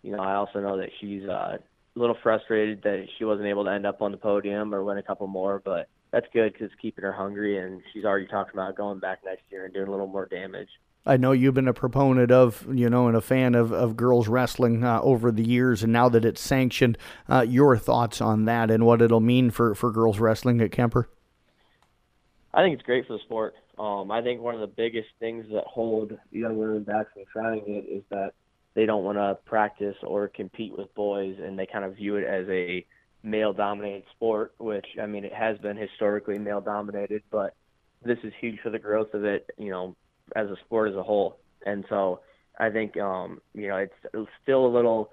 you know, I also know that she's uh a little frustrated that she wasn't able to end up on the podium or win a couple more, but that's good because it's keeping her hungry, and she's already talking about going back next year and doing a little more damage. I know you've been a proponent of, you know, and a fan of, of girls wrestling uh, over the years, and now that it's sanctioned, uh, your thoughts on that and what it'll mean for, for girls wrestling at Kuemper? I think it's great for the sport. Um, I think one of the biggest things that hold young women back from trying it is that they don't want to practice or compete with boys, and they kind of view it as a male-dominated sport, which I mean it has been historically male-dominated, but this is huge for the growth of it, you know, as a sport as a whole. And so I think um, you know it's still a little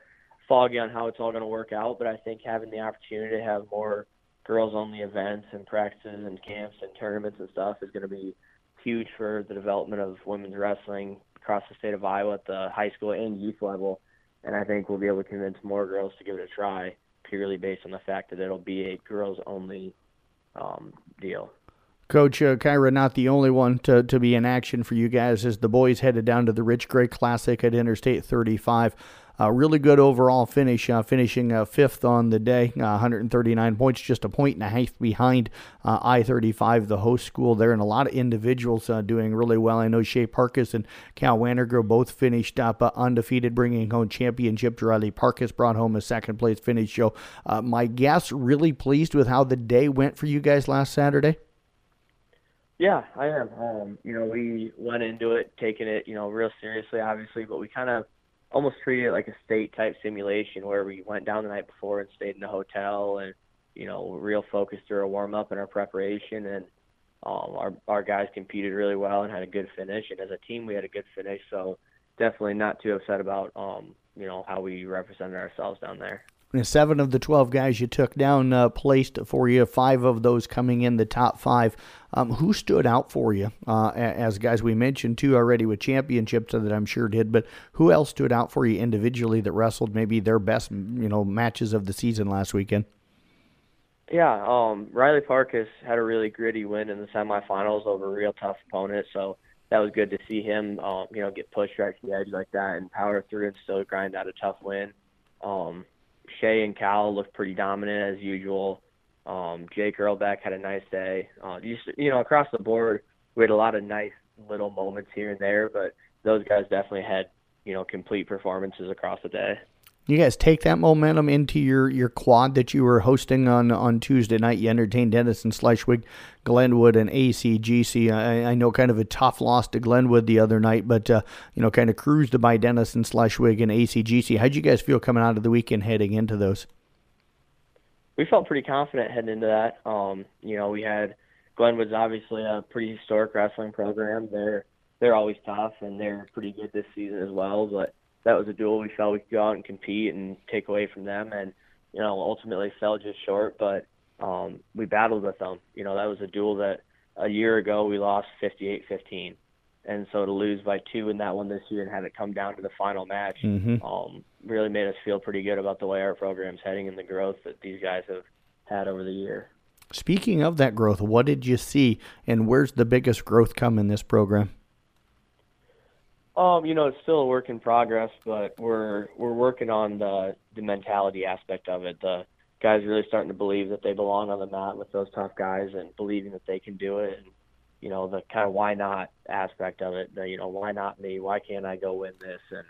foggy on how it's all going to work out, but I think having the opportunity to have more girls-only events and practices and camps and tournaments and stuff is going to be huge for the development of women's wrestling across the state of Iowa at the high school and youth level. And I think we'll be able to convince more girls to give it a try purely based on the fact that it'll be a girls only um, deal. Coach uh, Kyra, not the only one to, to be in action for you guys as the boys headed down to the Rich Gray Classic at Interstate 35. Uh, really good overall finish, uh, finishing uh, fifth on the day, uh, 139 points, just a point and a half behind uh, I 35, the host school there, and a lot of individuals uh, doing really well. I know Shea Parkus and Cal Wannergro both finished up undefeated, bringing home championship. Riley Parkus brought home a second place finish. So, my guess, really pleased with how the day went for you guys last Saturday. Yeah, I am. Um, you know, we went into it taking it, you know, real seriously, obviously, but we kind of almost treated it like a state type simulation where we went down the night before and stayed in the hotel and you know real focused through our warm up and our preparation and um, our our guys competed really well and had a good finish and as a team we had a good finish so definitely not too upset about um, you know how we represented ourselves down there. Seven of the 12 guys you took down uh, placed for you, five of those coming in the top five. Um, who stood out for you uh, as guys we mentioned two already with championships that I'm sure did, but who else stood out for you individually that wrestled maybe their best you know matches of the season last weekend? Yeah, um, Riley Parkus had a really gritty win in the semifinals over a real tough opponent, so that was good to see him, um, you know, get pushed right to the edge like that and power through and still grind out a tough win. Um, Shea and Cal looked pretty dominant as usual. Um, Jake Earlbeck had a nice day. Uh, you, you know, across the board, we had a lot of nice little moments here and there, but those guys definitely had, you know, complete performances across the day. You guys take that momentum into your, your quad that you were hosting on, on Tuesday night. You entertained Denison, Schleswig, Glenwood, and ACGC. I, I know kind of a tough loss to Glenwood the other night, but uh, you know, kind of cruised by Denison, Schleswig, and ACGC. How'd you guys feel coming out of the weekend heading into those? We felt pretty confident heading into that. Um, you know, we had Glenwood's obviously a pretty historic wrestling program. They're they're always tough and they're pretty good this season as well, but that was a duel we felt we could go out and compete and take away from them, and you know ultimately fell just short. But um, we battled with them. You know that was a duel that a year ago we lost 58-15, and so to lose by two in that one this year and have it come down to the final match mm-hmm. um, really made us feel pretty good about the way our program's heading and the growth that these guys have had over the year. Speaking of that growth, what did you see, and where's the biggest growth come in this program? Um, you know, it's still a work in progress, but we're we're working on the the mentality aspect of it. The guys really starting to believe that they belong on the mat with those tough guys and believing that they can do it. And you know, the kind of why not aspect of it. The you know, why not me? Why can't I go win this? And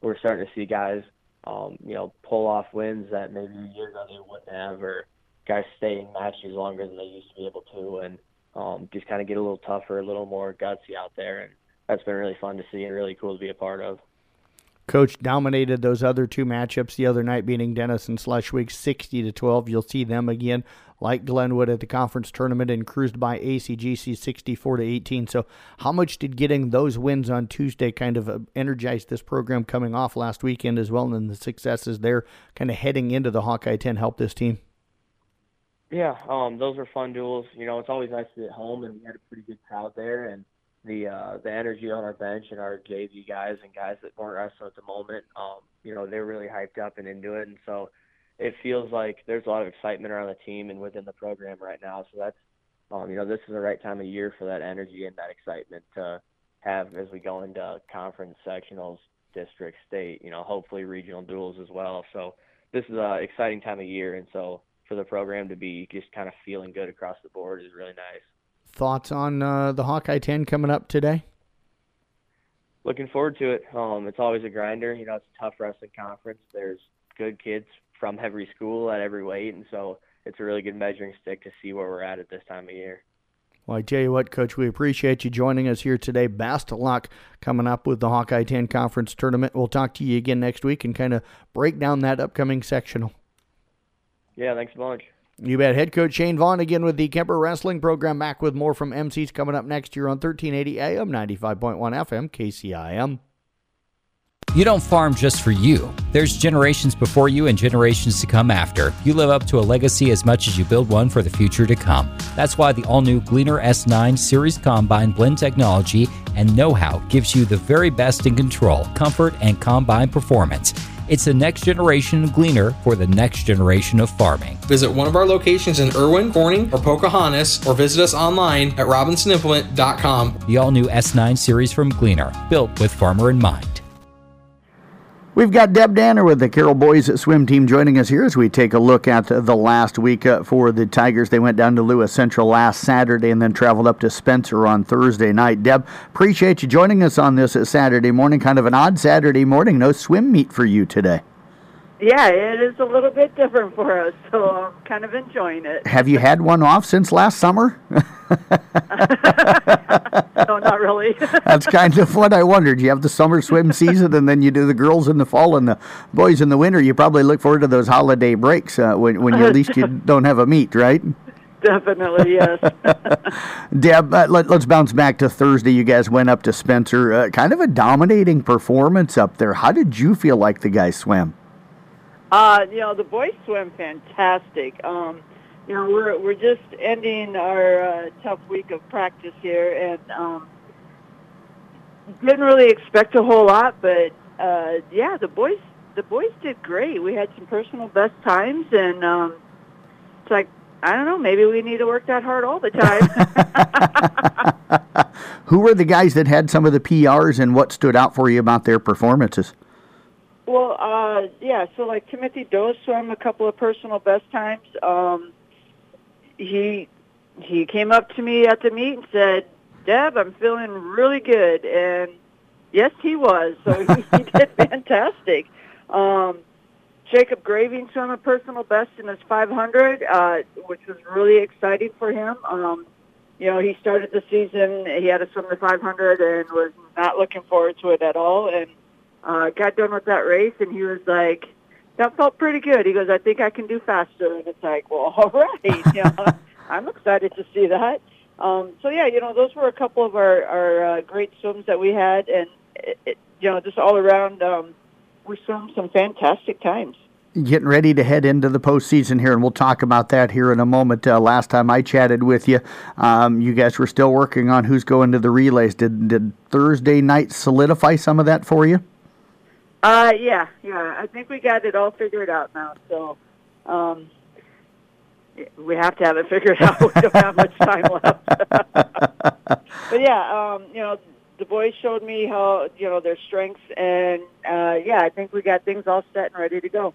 we're starting to see guys, um, you know, pull off wins that maybe a year ago they wouldn't have, or guys stay in matches longer than they used to be able to, and um, just kind of get a little tougher, a little more gutsy out there. And that's been really fun to see and really cool to be a part of. Coach dominated those other two matchups the other night, beating Denison Schleswig 60 to 12. You'll see them again, like Glenwood at the conference tournament, and cruised by ACGC 64 to 18. So, how much did getting those wins on Tuesday kind of uh, energize this program coming off last weekend as well, and the successes there, kind of heading into the Hawkeye 10 help this team? Yeah, um, those were fun duels. You know, it's always nice to be at home, and we had a pretty good crowd there, and the uh, the energy on our bench and our JV guys and guys that weren't wrestling at the moment, um, you know, they're really hyped up and into it, and so it feels like there's a lot of excitement around the team and within the program right now. So that's, um, you know, this is the right time of year for that energy and that excitement to have as we go into conference sectionals, district, state, you know, hopefully regional duels as well. So this is an exciting time of year, and so for the program to be just kind of feeling good across the board is really nice. Thoughts on uh, the Hawkeye 10 coming up today? Looking forward to it. Um, it's always a grinder. You know, it's a tough wrestling conference. There's good kids from every school at every weight, and so it's a really good measuring stick to see where we're at at this time of year. Well, I tell you what, Coach, we appreciate you joining us here today. Best of luck coming up with the Hawkeye 10 Conference Tournament. We'll talk to you again next week and kind of break down that upcoming sectional. Yeah, thanks a bunch. You bet. Head coach Shane Vaughn again with the Kuemper Wrestling Program. Back with more from MCs coming up next year on 1380 AM, 95.1 FM, KCIM. You don't farm just for you. There's generations before you and generations to come after. You live up to a legacy as much as you build one for the future to come. That's why the all new Gleaner S9 Series Combine blend technology and know how gives you the very best in control, comfort, and combine performance. It's the next generation Gleaner for the next generation of farming. Visit one of our locations in Irwin, Corning, or Pocahontas, or visit us online at robinsonimplement.com. The all new S9 series from Gleaner, built with farmer in mind. We've got Deb Danner with the Carroll Boys swim team joining us here as we take a look at the last week uh, for the Tigers. They went down to Lewis Central last Saturday and then traveled up to Spencer on Thursday night. Deb, appreciate you joining us on this Saturday morning. Kind of an odd Saturday morning. No swim meet for you today. Yeah, it is a little bit different for us, so I'm kind of enjoying it. Have you had one off since last summer? no, not really. That's kind of what I wondered. You have the summer swim season, and then you do the girls in the fall and the boys in the winter. You probably look forward to those holiday breaks uh, when, when you, at least you don't have a meet, right? Definitely, yes. Deb, uh, let, us bounce back to Thursday. You guys went up to Spencer. Uh, kind of a dominating performance up there. How did you feel like the guys swam? Uh, you know, the boys swim fantastic. Um, you know, we're we're just ending our uh, tough week of practice here, and um, didn't really expect a whole lot, but uh, yeah, the boys the boys did great. We had some personal best times, and um, it's like I don't know, maybe we need to work that hard all the time. Who were the guys that had some of the PRs, and what stood out for you about their performances? Well, uh, yeah. So like Timothy Doe swam a couple of personal best times. Um, he he came up to me at the meet and said, "Deb, I'm feeling really good." And yes, he was. So he, he did fantastic. Um, Jacob Graving swam a personal best in his 500, uh, which was really exciting for him. Um, you know, he started the season, he had to swim the 500 and was not looking forward to it at all. And uh, got done with that race, and he was like, "That felt pretty good." He goes, "I think I can do faster," and it's like, "Well, all right." You know, I'm excited to see that. Um, so yeah, you know, those were a couple of our our uh, great swims that we had, and it, it, you know, just all around, um, we swam some fantastic times getting ready to head into the postseason here, and we'll talk about that here in a moment. Uh, last time I chatted with you, um, you guys were still working on who's going to the relays. Did did Thursday night solidify some of that for you? Uh, yeah, yeah. I think we got it all figured out now. So, um, we have to have it figured out. we don't have much time left. but yeah, um, you know, the boys showed me how you know their strengths, and uh, yeah, I think we got things all set and ready to go.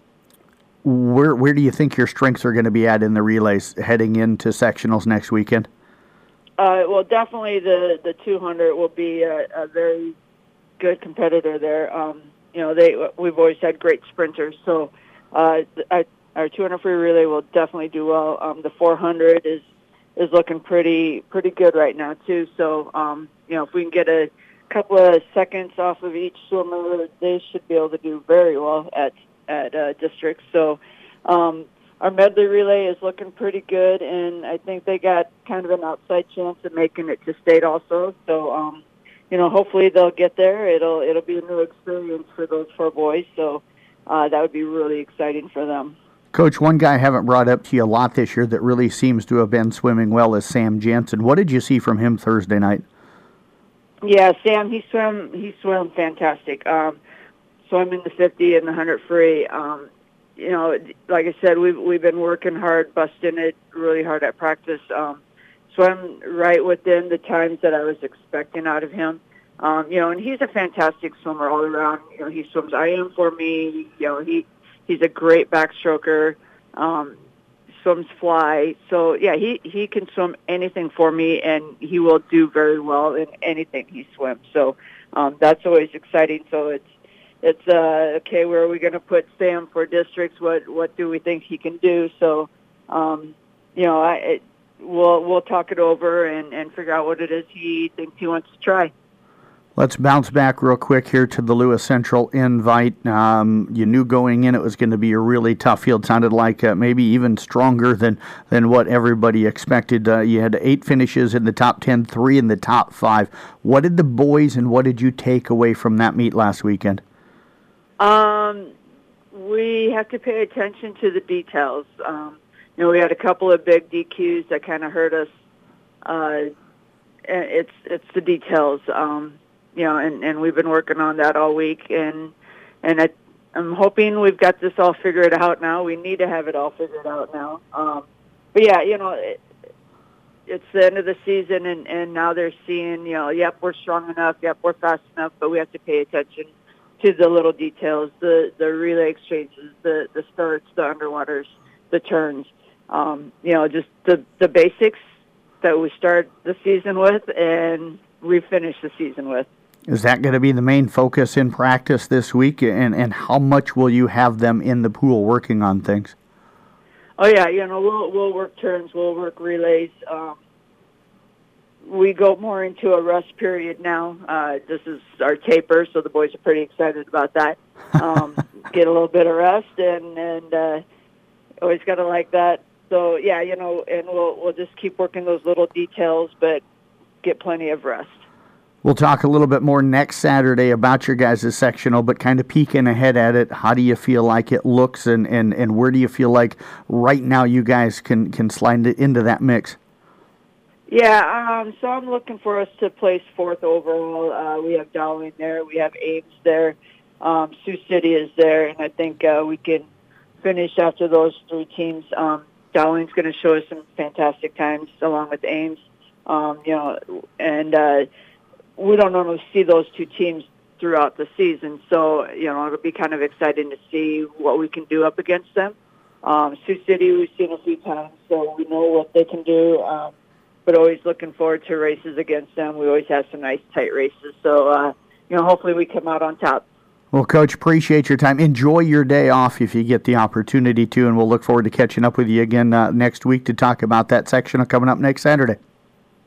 Where where do you think your strengths are going to be at in the relays heading into sectionals next weekend? Uh, well, definitely the the 200 will be a, a very good competitor there. Um, you know, they we've always had great sprinters. So uh, our, our 200 free relay will definitely do well. Um, the 400 is is looking pretty pretty good right now too. So um, you know, if we can get a couple of seconds off of each swimmer, they should be able to do very well at at uh, districts. So um, our medley relay is looking pretty good, and I think they got kind of an outside chance of making it to state also. So um, you know, hopefully they'll get there. It'll it'll be a new experience for those four boys. So uh, that would be really exciting for them. Coach, one guy I haven't brought up to you a lot this year that really seems to have been swimming well is Sam Jensen. What did you see from him Thursday night? Yeah, Sam, he swam he swam fantastic. Um, swam in the 50 and the 100 free. Um, you know, like I said, we've we've been working hard, busting it really hard at practice. Um, swim right within the times that I was expecting out of him. Um, you know, and he's a fantastic swimmer all around. You know, he swims IM for me. You know, he he's a great backstroker. Um, swims fly. So yeah, he he can swim anything for me, and he will do very well in anything he swims. So um, that's always exciting. So it's it's uh, okay. Where are we going to put Sam for districts? What what do we think he can do? So um, you know, I it, we'll we'll talk it over and and figure out what it is he thinks he wants to try. Let's bounce back real quick here to the Lewis Central invite. Um, you knew going in it was going to be a really tough field. Sounded like uh, maybe even stronger than, than what everybody expected. Uh, you had eight finishes in the top 10, three in the top five. What did the boys and what did you take away from that meet last weekend? Um, we have to pay attention to the details. Um, you know, we had a couple of big DQs that kind of hurt us. Uh, it's it's the details. Um, you know, and, and we've been working on that all week, and and I, I'm hoping we've got this all figured out now. We need to have it all figured out now. Um, but yeah, you know, it, it's the end of the season, and and now they're seeing, you know, yep, we're strong enough, yep, we're fast enough, but we have to pay attention to the little details, the the relay exchanges, the the starts, the underwaters, the turns. Um, you know, just the the basics that we start the season with and we finish the season with. Is that going to be the main focus in practice this week? And, and how much will you have them in the pool working on things? Oh yeah, you know we'll we'll work turns, we'll work relays. Um, we go more into a rest period now. Uh, this is our taper, so the boys are pretty excited about that. Um, get a little bit of rest, and and uh, always got to like that. So yeah, you know, and we'll we'll just keep working those little details, but get plenty of rest. We'll talk a little bit more next Saturday about your guys' sectional, but kind of peeking ahead at it. How do you feel like it looks, and, and, and where do you feel like right now you guys can, can slide into that mix? Yeah, um, so I'm looking for us to place fourth overall. Uh, we have Dowling there, we have Ames there, um, Sioux City is there, and I think uh, we can finish after those three teams. Um, Dowling's going to show us some fantastic times along with Ames, um, you know, and uh, we don't normally see those two teams throughout the season. So, you know, it'll be kind of exciting to see what we can do up against them. Um, Sioux City, we've seen a few times, so we know what they can do. Um, but always looking forward to races against them. We always have some nice tight races. So, uh, you know, hopefully we come out on top. Well, Coach, appreciate your time. Enjoy your day off if you get the opportunity to, and we'll look forward to catching up with you again uh, next week to talk about that section coming up next Saturday.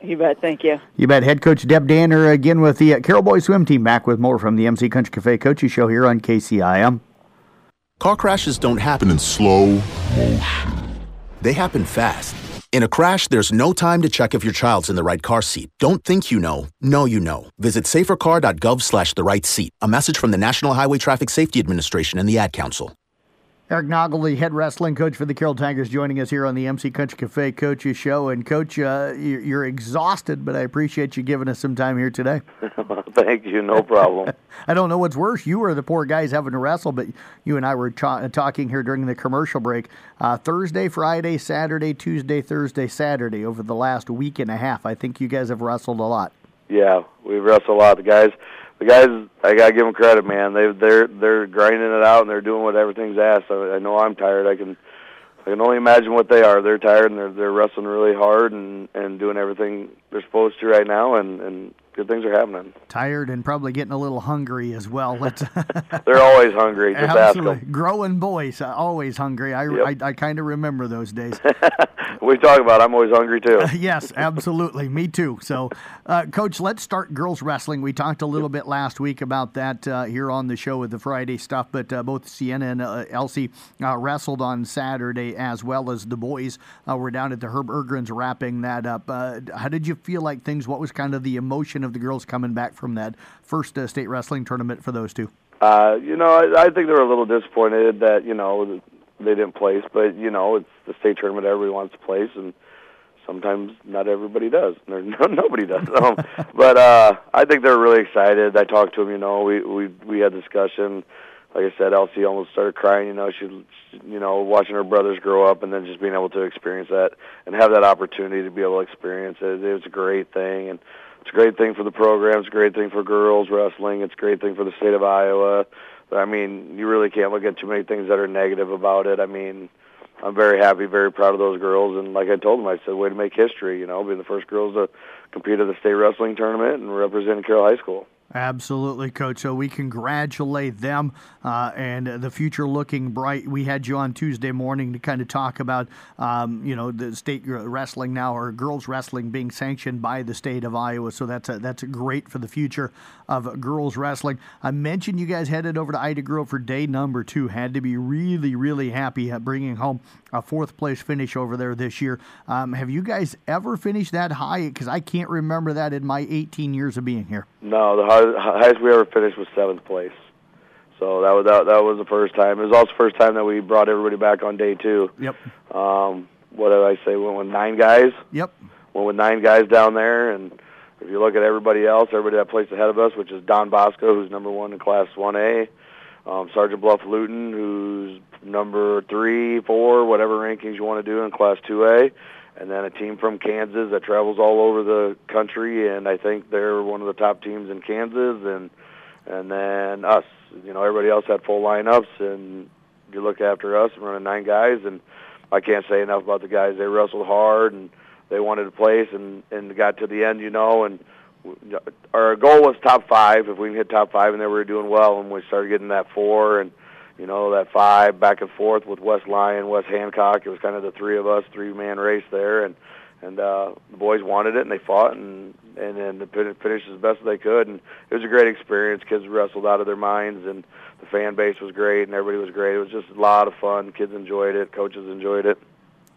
You bet. Thank you. You bet. Head coach Deb Danner again with the uh, Carroll Boys swim team back with more from the MC Country Cafe Coaches Show here on KCIM. Car crashes don't happen in slow motion. They happen fast. In a crash, there's no time to check if your child's in the right car seat. Don't think you know. Know you know. Visit safercar.gov slash the right seat. A message from the National Highway Traffic Safety Administration and the Ad Council. Eric Noggle, the head wrestling coach for the Carroll Tigers, joining us here on the MC Country Cafe Coaches Show. And, Coach, uh, you're exhausted, but I appreciate you giving us some time here today. Thank you. No problem. I don't know what's worse. You or the poor guys having to wrestle, but you and I were ta- talking here during the commercial break. Uh, Thursday, Friday, Saturday, Tuesday, Thursday, Saturday over the last week and a half. I think you guys have wrestled a lot. Yeah, we've wrestled a lot. The guys the guys, I gotta give them credit, man. They they're they're grinding it out and they're doing what everything's asked. I, I know I'm tired. I can I can only imagine what they are. They're tired and they're they're wrestling really hard and and doing everything they're supposed to right now. And and good things are happening. Tired and probably getting a little hungry as well. They're always hungry. Just Absolutely. ask them. Growing boys, uh, always hungry. I, Yep. I, I kind of remember those days. We talk about. I'm always hungry too. yes, absolutely. Me too. So, uh, Coach, let's start girls wrestling. We talked a little bit last week about that uh, here on the show with the Friday stuff, but uh, both Sienna and uh, Elsie uh, wrestled on Saturday as well as the boys uh, were down at the Herb Ergrens wrapping that up. Uh, how did you feel like things? What was kind of the emotion of the girls coming back from that first uh, state wrestling tournament for those two? Uh, you know, I, I think they were a little disappointed that you know they didn't place, but you know, it's the state tournament. Everybody wants to place, and sometimes not everybody does. Or no, nobody does. Um, but uh, I think they're really excited. I talked to them. You know, we we we had discussion. Like I said, Elsie almost started crying. You know, she, you know, watching her brothers grow up, and then just being able to experience that and have that opportunity to be able to experience it. It was a great thing, and it's a great thing for the program. It's a great thing for girls wrestling. It's a great thing for the state of Iowa. But I mean, you really can't look at too many things that are negative about it. I mean, I'm very happy, very proud of those girls, and like I told them, I said, way to make history. You know, being the first girls to compete at the state wrestling tournament and represent Carroll High School. Absolutely, Coach. So we congratulate them uh, and the future looking bright. We had you on Tuesday morning to kind of talk about, um, you know, the state wrestling now or girls wrestling being sanctioned by the state of Iowa. So that's a, that's a great for the future of girls wrestling. I mentioned you guys headed over to Ida Grove for day number two. Had to be really, really happy at bringing home a fourth place finish over there this year. Um, have you guys ever finished that high? Because I can't remember that in my 18 years of being here. No, the highest we ever finished was seventh place. So that was that, that was the first time. It was also the first time that we brought everybody back on day two. Yep. Um, what did I say? We Went with nine guys. Yep. Went with nine guys down there, and if you look at everybody else, everybody that placed ahead of us, which is Don Bosco, who's number one in Class 1A, um, Sergeant Bluff Luton, who's number three, four, whatever rankings you want to do in Class 2A, and then a team from Kansas that travels all over the country, and I think they're one of the top teams in Kansas, and and then us. You know, everybody else had full lineups, and you look after us, running nine guys, and I can't say enough about the guys. They wrestled hard, and they wanted a place, and and got to the end, you know, and our goal was top five. If we can hit top five, and then we were doing well, and we started getting that four, and you know that five back and forth with West Lyon, West Hancock. It was kind of the three of us, three man race there, and and uh, the boys wanted it, and they fought, and and then the finished as best as they could, and it was a great experience. Kids wrestled out of their minds, and the fan base was great, and everybody was great. It was just a lot of fun. Kids enjoyed it, coaches enjoyed it.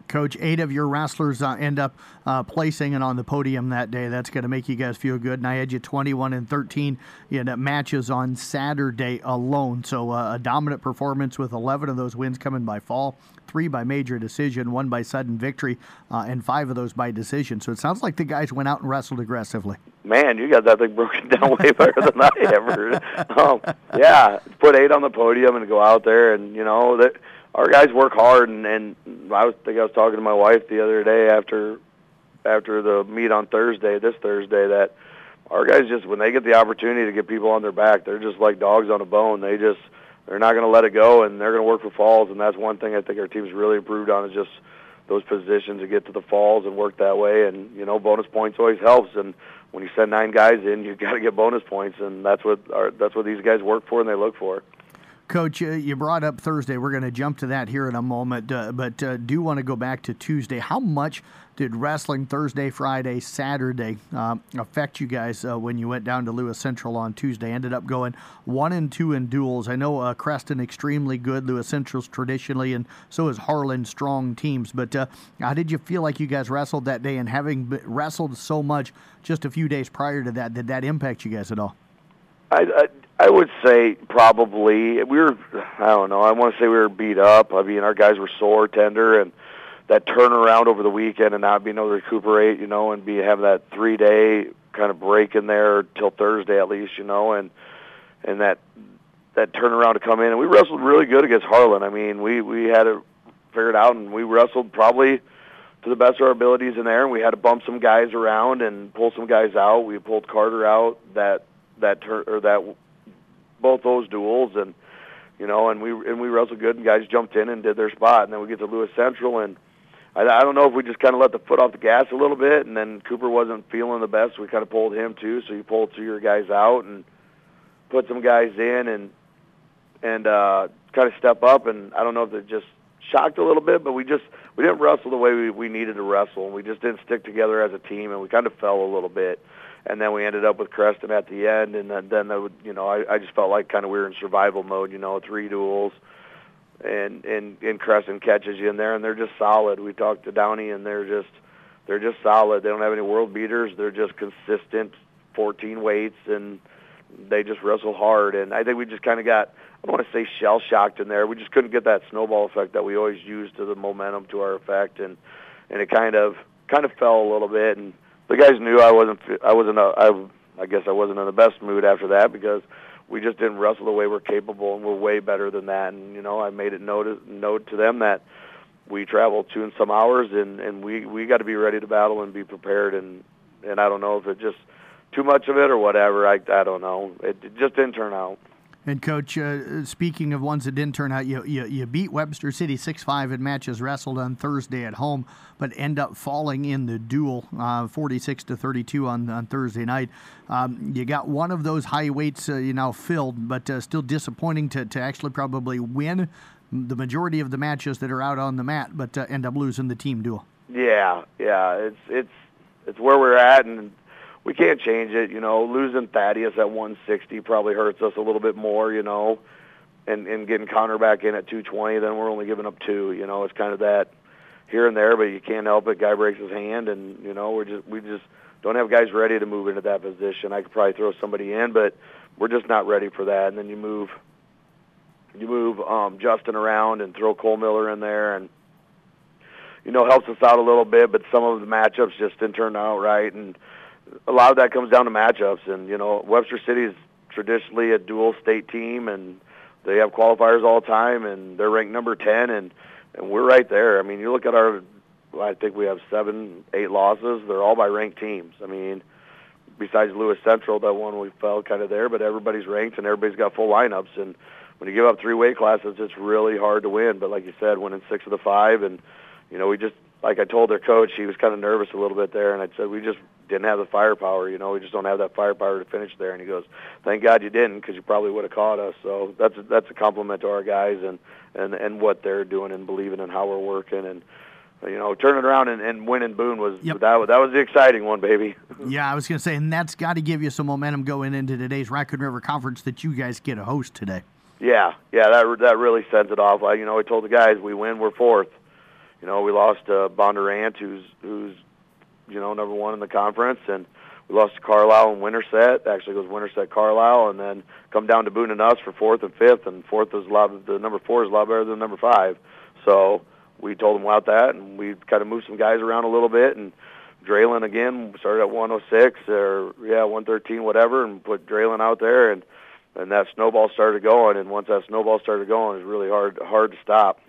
Coach, eight of your wrestlers uh, end up uh, placing and on the podium that day. That's going to make you guys feel good. And I had you 21 and 13 in matches on Saturday alone. So uh, a dominant performance with 11 of those wins coming by fall, three by major decision, one by sudden victory, uh, and five of those by decision. So it sounds like the guys went out and wrestled aggressively. Man, you got that thing broken down way better than I ever. Um, yeah, put eight on the podium and go out there, and you know that our guys work hard, and, and I was, think I was talking to my wife the other day after after the meet on Thursday, this Thursday, that our guys just when they get the opportunity to get people on their back, they're just like dogs on a bone. They just they're not going to let it go, and they're going to work for falls, and that's one thing I think our team's really improved on is just those positions to get to the falls and work that way. And you know, bonus points always helps. And when you send nine guys in, you've got to get bonus points, and that's what our, that's what these guys work for and they look for. Coach, uh, you brought up Thursday. We're going to jump to that here in a moment, uh, but uh, do want to go back to Tuesday. How much did wrestling Thursday, Friday, Saturday um, affect you guys uh, when you went down to Lewis Central on Tuesday? Ended up going one and two in duels. I know uh, Creston extremely good. Lewis Central's traditionally, and so is Harlan strong teams. But uh, how did you feel like you guys wrestled that day? And having wrestled so much just a few days prior to that, did that impact you guys at all? I, I I would say probably we were. I don't know. I want to say we were beat up. I mean, our guys were sore, tender, and that turnaround over the weekend and not being able to recuperate, you know, and be have that three day kind of break in there till Thursday at least, you know, and and that that turnaround to come in and we wrestled really good against Harlan. I mean, we we had it figured out and we wrestled probably to the best of our abilities in there and we had to bump some guys around and pull some guys out. We pulled Carter out that that tur- or that both those duels, and you know, and we and we wrestled good, and guys jumped in and did their spot, and then we get to Lewis Central, and I, I don't know if we just kind of let the foot off the gas a little bit, and then Cooper wasn't feeling the best. We kind of pulled him too, so you pulled two of your guys out and put some guys in, and and uh, kind of step up. And I don't know if it just shocked a little bit, but we just we didn't wrestle the way we, we needed to wrestle, and we just didn't stick together as a team, and we kind of fell a little bit and then we ended up with Creston at the end, and then then would, you know I, I just felt like kind of we were in survival mode, you know, three duels, and and and Creston catches you in there, and they're just solid. We talked to Downey, and they're just they're just solid. They don't have any world beaters. They're just consistent, 14 weights, and they just wrestle hard. And I think we just kind of got I don't want to say shell shocked in there. We just couldn't get that snowball effect that we always use to the momentum to our effect, and and it kind of kind of fell a little bit and the guys knew I wasn't I wasn't a, I I guess I wasn't in the best mood after that because we just didn't wrestle the way we're capable and we're way better than that. And you know I made it note note to them that we traveled two and some hours and and we we got to be ready to battle and be prepared. And and I don't know if it just too much of it or whatever. I I don't know. It, it just didn't turn out And coach, uh, speaking of ones that didn't turn out, you, you, you beat Webster City six five in matches wrestled on Thursday at home, but end up falling in the duel, uh, forty six to thirty two on on Thursday night. Um, you got one of those high weights uh, you now filled, but uh, still disappointing to to actually probably win the majority of the matches that are out on the mat, but uh, end up losing the team duel. Yeah, yeah, it's it's it's where we're at, and we can't change it. You know, losing Thaddeus at 160 probably hurts us a little bit more. You know, and and getting Connor back in at 220, then we're only giving up two. You know, it's kind of that here and there, but you can't help it. Guy breaks his hand, and you know, we're just we just don't have guys ready to move into that position. I could probably throw somebody in, but we're just not ready for that. And then you move you move um, Justin around and throw Cole Miller in there, and you know helps us out a little bit. But some of the matchups just didn't turn out right, and a lot of that comes down to matchups. And you know Webster City is traditionally a dual state team, and they have qualifiers all the time, and they're ranked number ten, and and we're right there. I mean, you look at our, I think we have seven, eight losses. They're all by ranked teams. I mean. Besides Lewis Central, that one we fell kind of there, but everybody's ranked and everybody's got full lineups. And when you give up three weight classes, it's really hard to win. But like you said, winning six of the five, and you know, we just like I told their coach, he was kind of nervous a little bit there, and I said we just didn't have the firepower. You know, we just don't have that firepower to finish there. And he goes, "Thank God you didn't, because you probably would have caught us." So that's that's a compliment to our guys and and and what they're doing and believing in how we're working and you know, turning around and, and winning Boone was yep. that was that was the exciting one, baby. yeah, I was going to say, and that's got to give you some momentum going into today's Raccoon River Conference that you guys get a host today. Yeah, yeah, that that really sends it off. I, you know, I told the guys, we win, we're fourth. You know, we lost uh, Bondurant, who's who's you know number one in the conference, and we lost to Carlisle and Winterset. Actually, it was Winterset Carlisle, and then come down to Boone and us for fourth and fifth, and fourth is a lot. The number four is a lot better than number five. So we told them about that, and we kind of moved some guys around a little bit, and Draylen again started at 106 or yeah 113 whatever, and put Draylen out there, and and that snowball started going, and once that snowball started going, it's really hard hard to stop.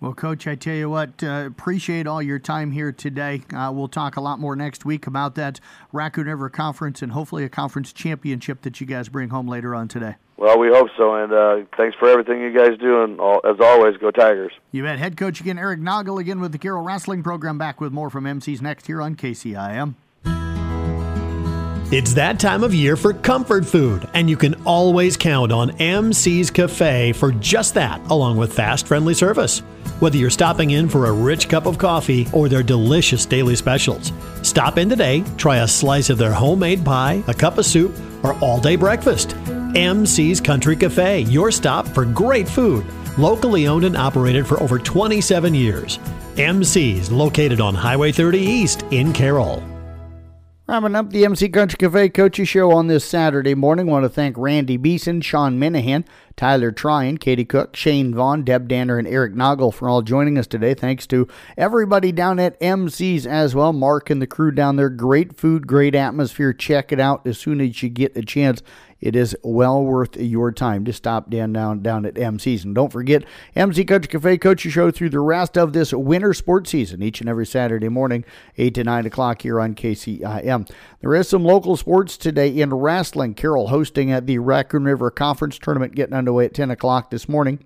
Well, Coach, I tell you what, uh, appreciate all your time here today. Uh, we'll talk a lot more next week about that Raccoon River Conference and hopefully a conference championship that you guys bring home later on today. Well, we hope so, and uh, thanks for everything you guys do, and all, as always, go Tigers. You bet. Head coach again, Eric Noggle, again with the Carroll Wrestling Program. Back with more from MC's next here on KCIM. It's that time of year for comfort food, and you can always count on MC's Cafe for just that, along with fast, friendly service. Whether you're stopping in for a rich cup of coffee or their delicious daily specials, stop in today, try a slice of their homemade pie, a cup of soup, or all day breakfast. MC's Country Cafe, your stop for great food. Locally owned and operated for over 27 years. MC's located on Highway 30 East in Carroll. Wrapping up the MC Country Cafe Coaches Show on this Saturday morning. I want to thank Randy Beeson, Sean Minahan, Tyler Tryon, Katie Cook, Shane Vaughn, Deb Danner, and Eric Noggle for all joining us today. Thanks to everybody down at MC's as well. Mark and the crew down there. Great food, great atmosphere. Check it out as soon as you get a chance it is well worth your time to stop down down down at MC's. And don't forget MC Country Cafe Coaches Show through the rest of this winter sports season each and every Saturday morning, eight to nine o'clock here on KCIM. There is some local sports today in wrestling. Carroll hosting at the Raccoon River Conference tournament getting underway at ten o'clock this morning.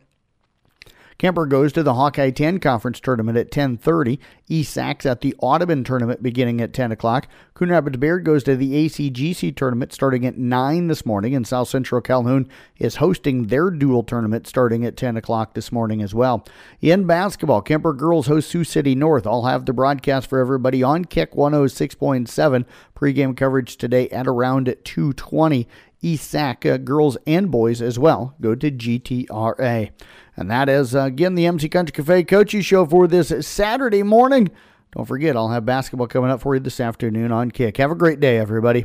Kuemper goes to the Hawkeye 10 Conference Tournament at 10.30. ESAC's at the Audubon Tournament beginning at 10 o'clock. Coon Rapids Bayard goes to the ACGC Tournament starting at 9 this morning. And South Central Calhoun is hosting their dual tournament starting at 10 o'clock this morning as well. In basketball, Kuemper Girls host Sioux City North. I'll have the broadcast for everybody on Kick 106.7. Pregame coverage today at around 220. ESAC uh, girls and boys as well go to GTRA. And that is, uh, again, the MC Country Cafe Coaches Show for this Saturday morning. Don't forget, I'll have basketball coming up for you this afternoon on Kick. Have a great day, everybody.